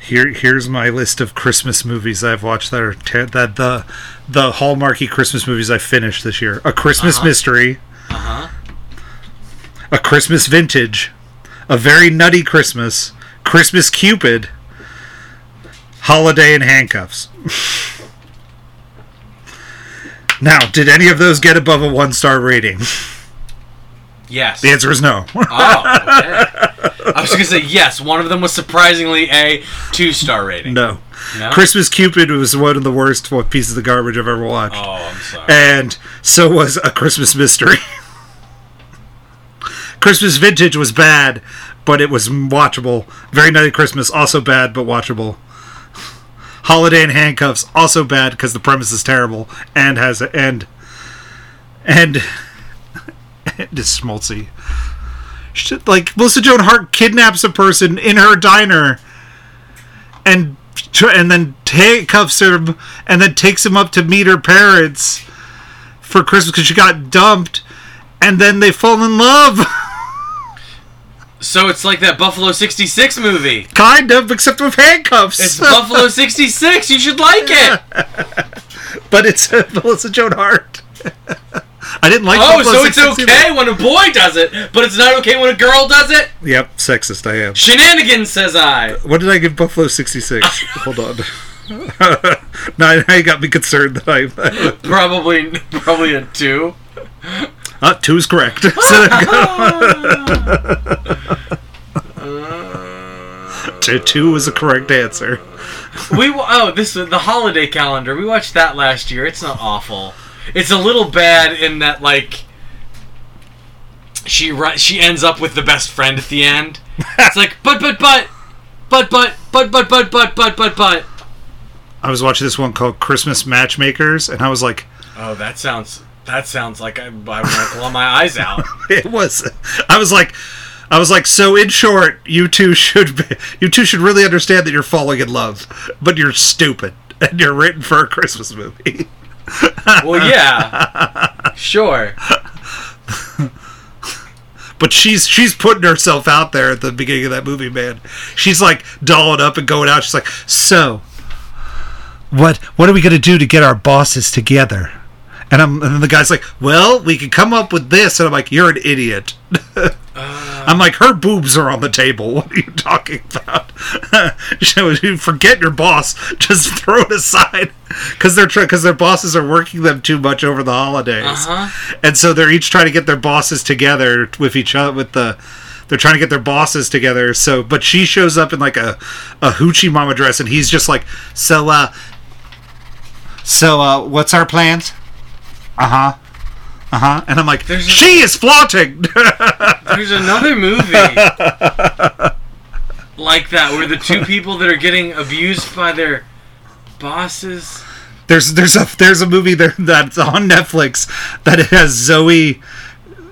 Here, here's my list of Christmas movies I've watched that are ter- that the the hallmarky Christmas movies I finished this year: A Christmas Uh-huh. Mystery, Uh-huh. A Christmas Vintage, A Very Nutty Christmas, Christmas Cupid, Holiday in Handcuffs. now, did any of those get above a one star rating? yes. The answer is no. Oh, okay. I was gonna say yes. One of them was surprisingly a two star rating. no. No? Christmas Cupid was one of the worst pieces of garbage I've ever watched. Oh, I'm sorry. and so was a Christmas mystery. *laughs* Christmas Vintage was bad, but it was watchable. Very Nutty Christmas also bad, but watchable. Holiday in Handcuffs also bad because the premise is terrible and has a and and *laughs* and is schmaltzy. Like Melissa Joan Hart kidnaps a person in her diner and and then handcuffs him and then takes him up to meet her parents for Christmas because she got dumped, and then they fall in love. *laughs* so it's like that Buffalo '66 movie. kind of, except with handcuffs. It's Buffalo *laughs* '66. You should like it. *laughs* but it's *laughs* uh, Melissa Joan Hart. I didn't like. Oh, Buffalo so it's 66 okay either. when a boy does it, but it's not okay when a girl does it. Yep, sexist I am. Shenanigans, says I. What did I give Buffalo sixty six? Hold on. now, now you got me concerned that I. Probably, probably a two. Uh, two is correct. So there you go. two, two is the correct answer. We oh this the holiday calendar. We watched that last year. It's not awful. It's a little bad in that like she she ends up with the best friend at the end. It's like but but but but but but but but but but but but. I was watching this one called Christmas Matchmakers, and I was like, Oh, that sounds that sounds like I, want to claw my eyes out. *laughs* it was. I was like, I was like, so in short, you two should be, you two should really understand that you're falling in love, but you're stupid, and you're written for a Christmas movie. Well, yeah, *laughs* sure. But she's she's putting herself out there at the beginning of that movie, man. She's like dolling up and going out. She's like, so what what are we gonna do to get our bosses together? And I'm and the guy's like, well, we can come up with this, and I'm like, you're an idiot. I'm like, her boobs are on the table. What are you talking about? *laughs* So you Forget your boss. *laughs* Just throw it aside because they're because their bosses are working them too much over the holidays, Uh-huh. and so they're each trying to get their bosses together with each other with the. They're trying to get their bosses together. So, but she shows up in like a a hoochie mama dress, and he's just like, so uh, So, uh, what's our plans? Uh huh. Uh huh. And I'm like, There's a- she is flaunting. *laughs* There's another movie like that where the two people that are getting abused by their bosses. there's there's a there's a movie there that's on Netflix that has Zoey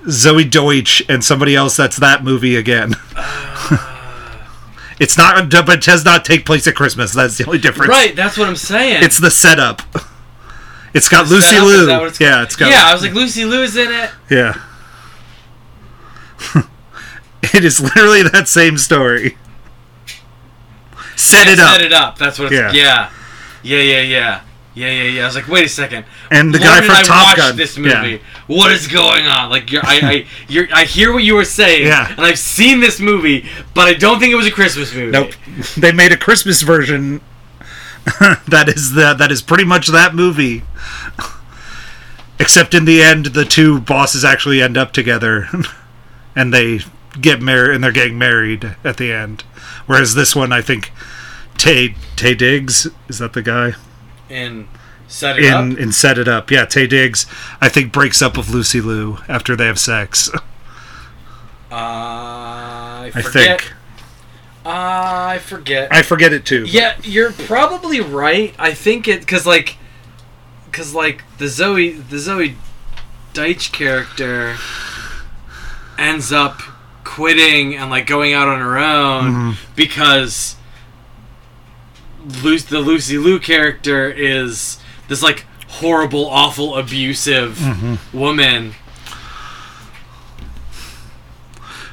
Zoey Deutch and somebody else that's that movie again. *laughs* it's not, but it does not take place at Christmas. That's the only difference. Right, that's what I'm saying. It's the setup. It's got Lucy Liu. it's yeah, it's got. Yeah, I was like Lucy Liu's in it. Yeah. *laughs* it is literally that same story. Set Yeah, it up. Set it up. That's what it's Yeah. yeah. Yeah, yeah, yeah. Yeah, yeah, yeah. I was like, wait a second. And the Lauren guy from and I Top watched Gun. this Yeah. What is going on? Like, you're, I, I, *laughs* you're, I hear what you were saying, Yeah. and I've seen this movie, but I don't think it was a Christmas movie. Nope. They made a Christmas version *laughs* that is the, that is pretty much that movie. Except in the end the two bosses actually end up together *laughs* and they get married and they're getting married at the end. Whereas this one I think Taye Taye Diggs is that the guy? And set it in up. in set it up. Yeah, Tay Diggs, I think breaks up with Lucy Liu after they have sex. Uh, I I think Uh, I forget. I forget it too. Yeah, you're probably right. I think it because like, because like the Zoey the Zoey Deutch character ends up quitting and like going out on her own because Lu- the Lucy Liu character is this like horrible, awful, abusive woman.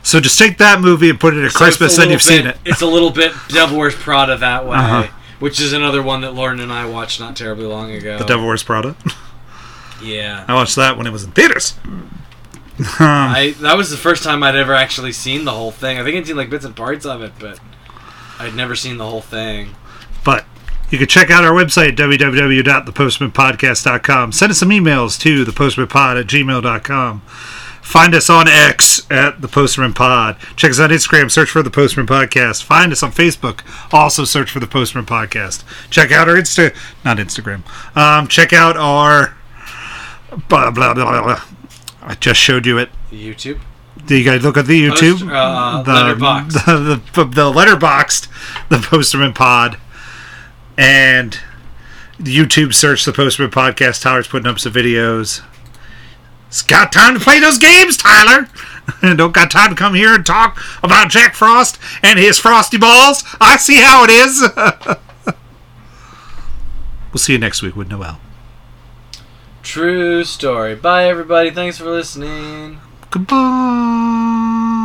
So just take that movie and put it at So Christmas, and you've little seen it. It's a little bit Devil Wears Prada that way, Uh-huh. which is another one that Lauren and I watched not terribly long ago. The Devil Wears Prada. Yeah. I watched that when it was in theaters. I that was the first time I'd ever actually seen the whole thing. I think I'd seen like bits and parts of it, but I'd never seen the whole thing. But you can check out our website, www.thepostermenpodcast.com. Send us some emails to thepostermenpod at gmail.com. Find us on X at The Poster Men Pod. Check us on Instagram, search for The Poster Men Podcast. Find us on Facebook, also search for The Poster Men Podcast. Check out our Insta, not Instagram. Um, check out our blah, blah, blah, blah. I just showed you it. YouTube. Do you guys look at the YouTube, Post- uh, the, Letterboxd. *laughs* the, the the Letterboxd, the Poster Men Pod, and YouTube search the Poster Men Podcast. Tyler's putting up some videos. It's got time to play those games, Tyler. *laughs* Don't got time to come here and talk about Jack Frost and his frosty balls. I see how it is. *laughs* we'll see you next week with Noel. True story. Bye everybody. Thanks for listening. Goodbye.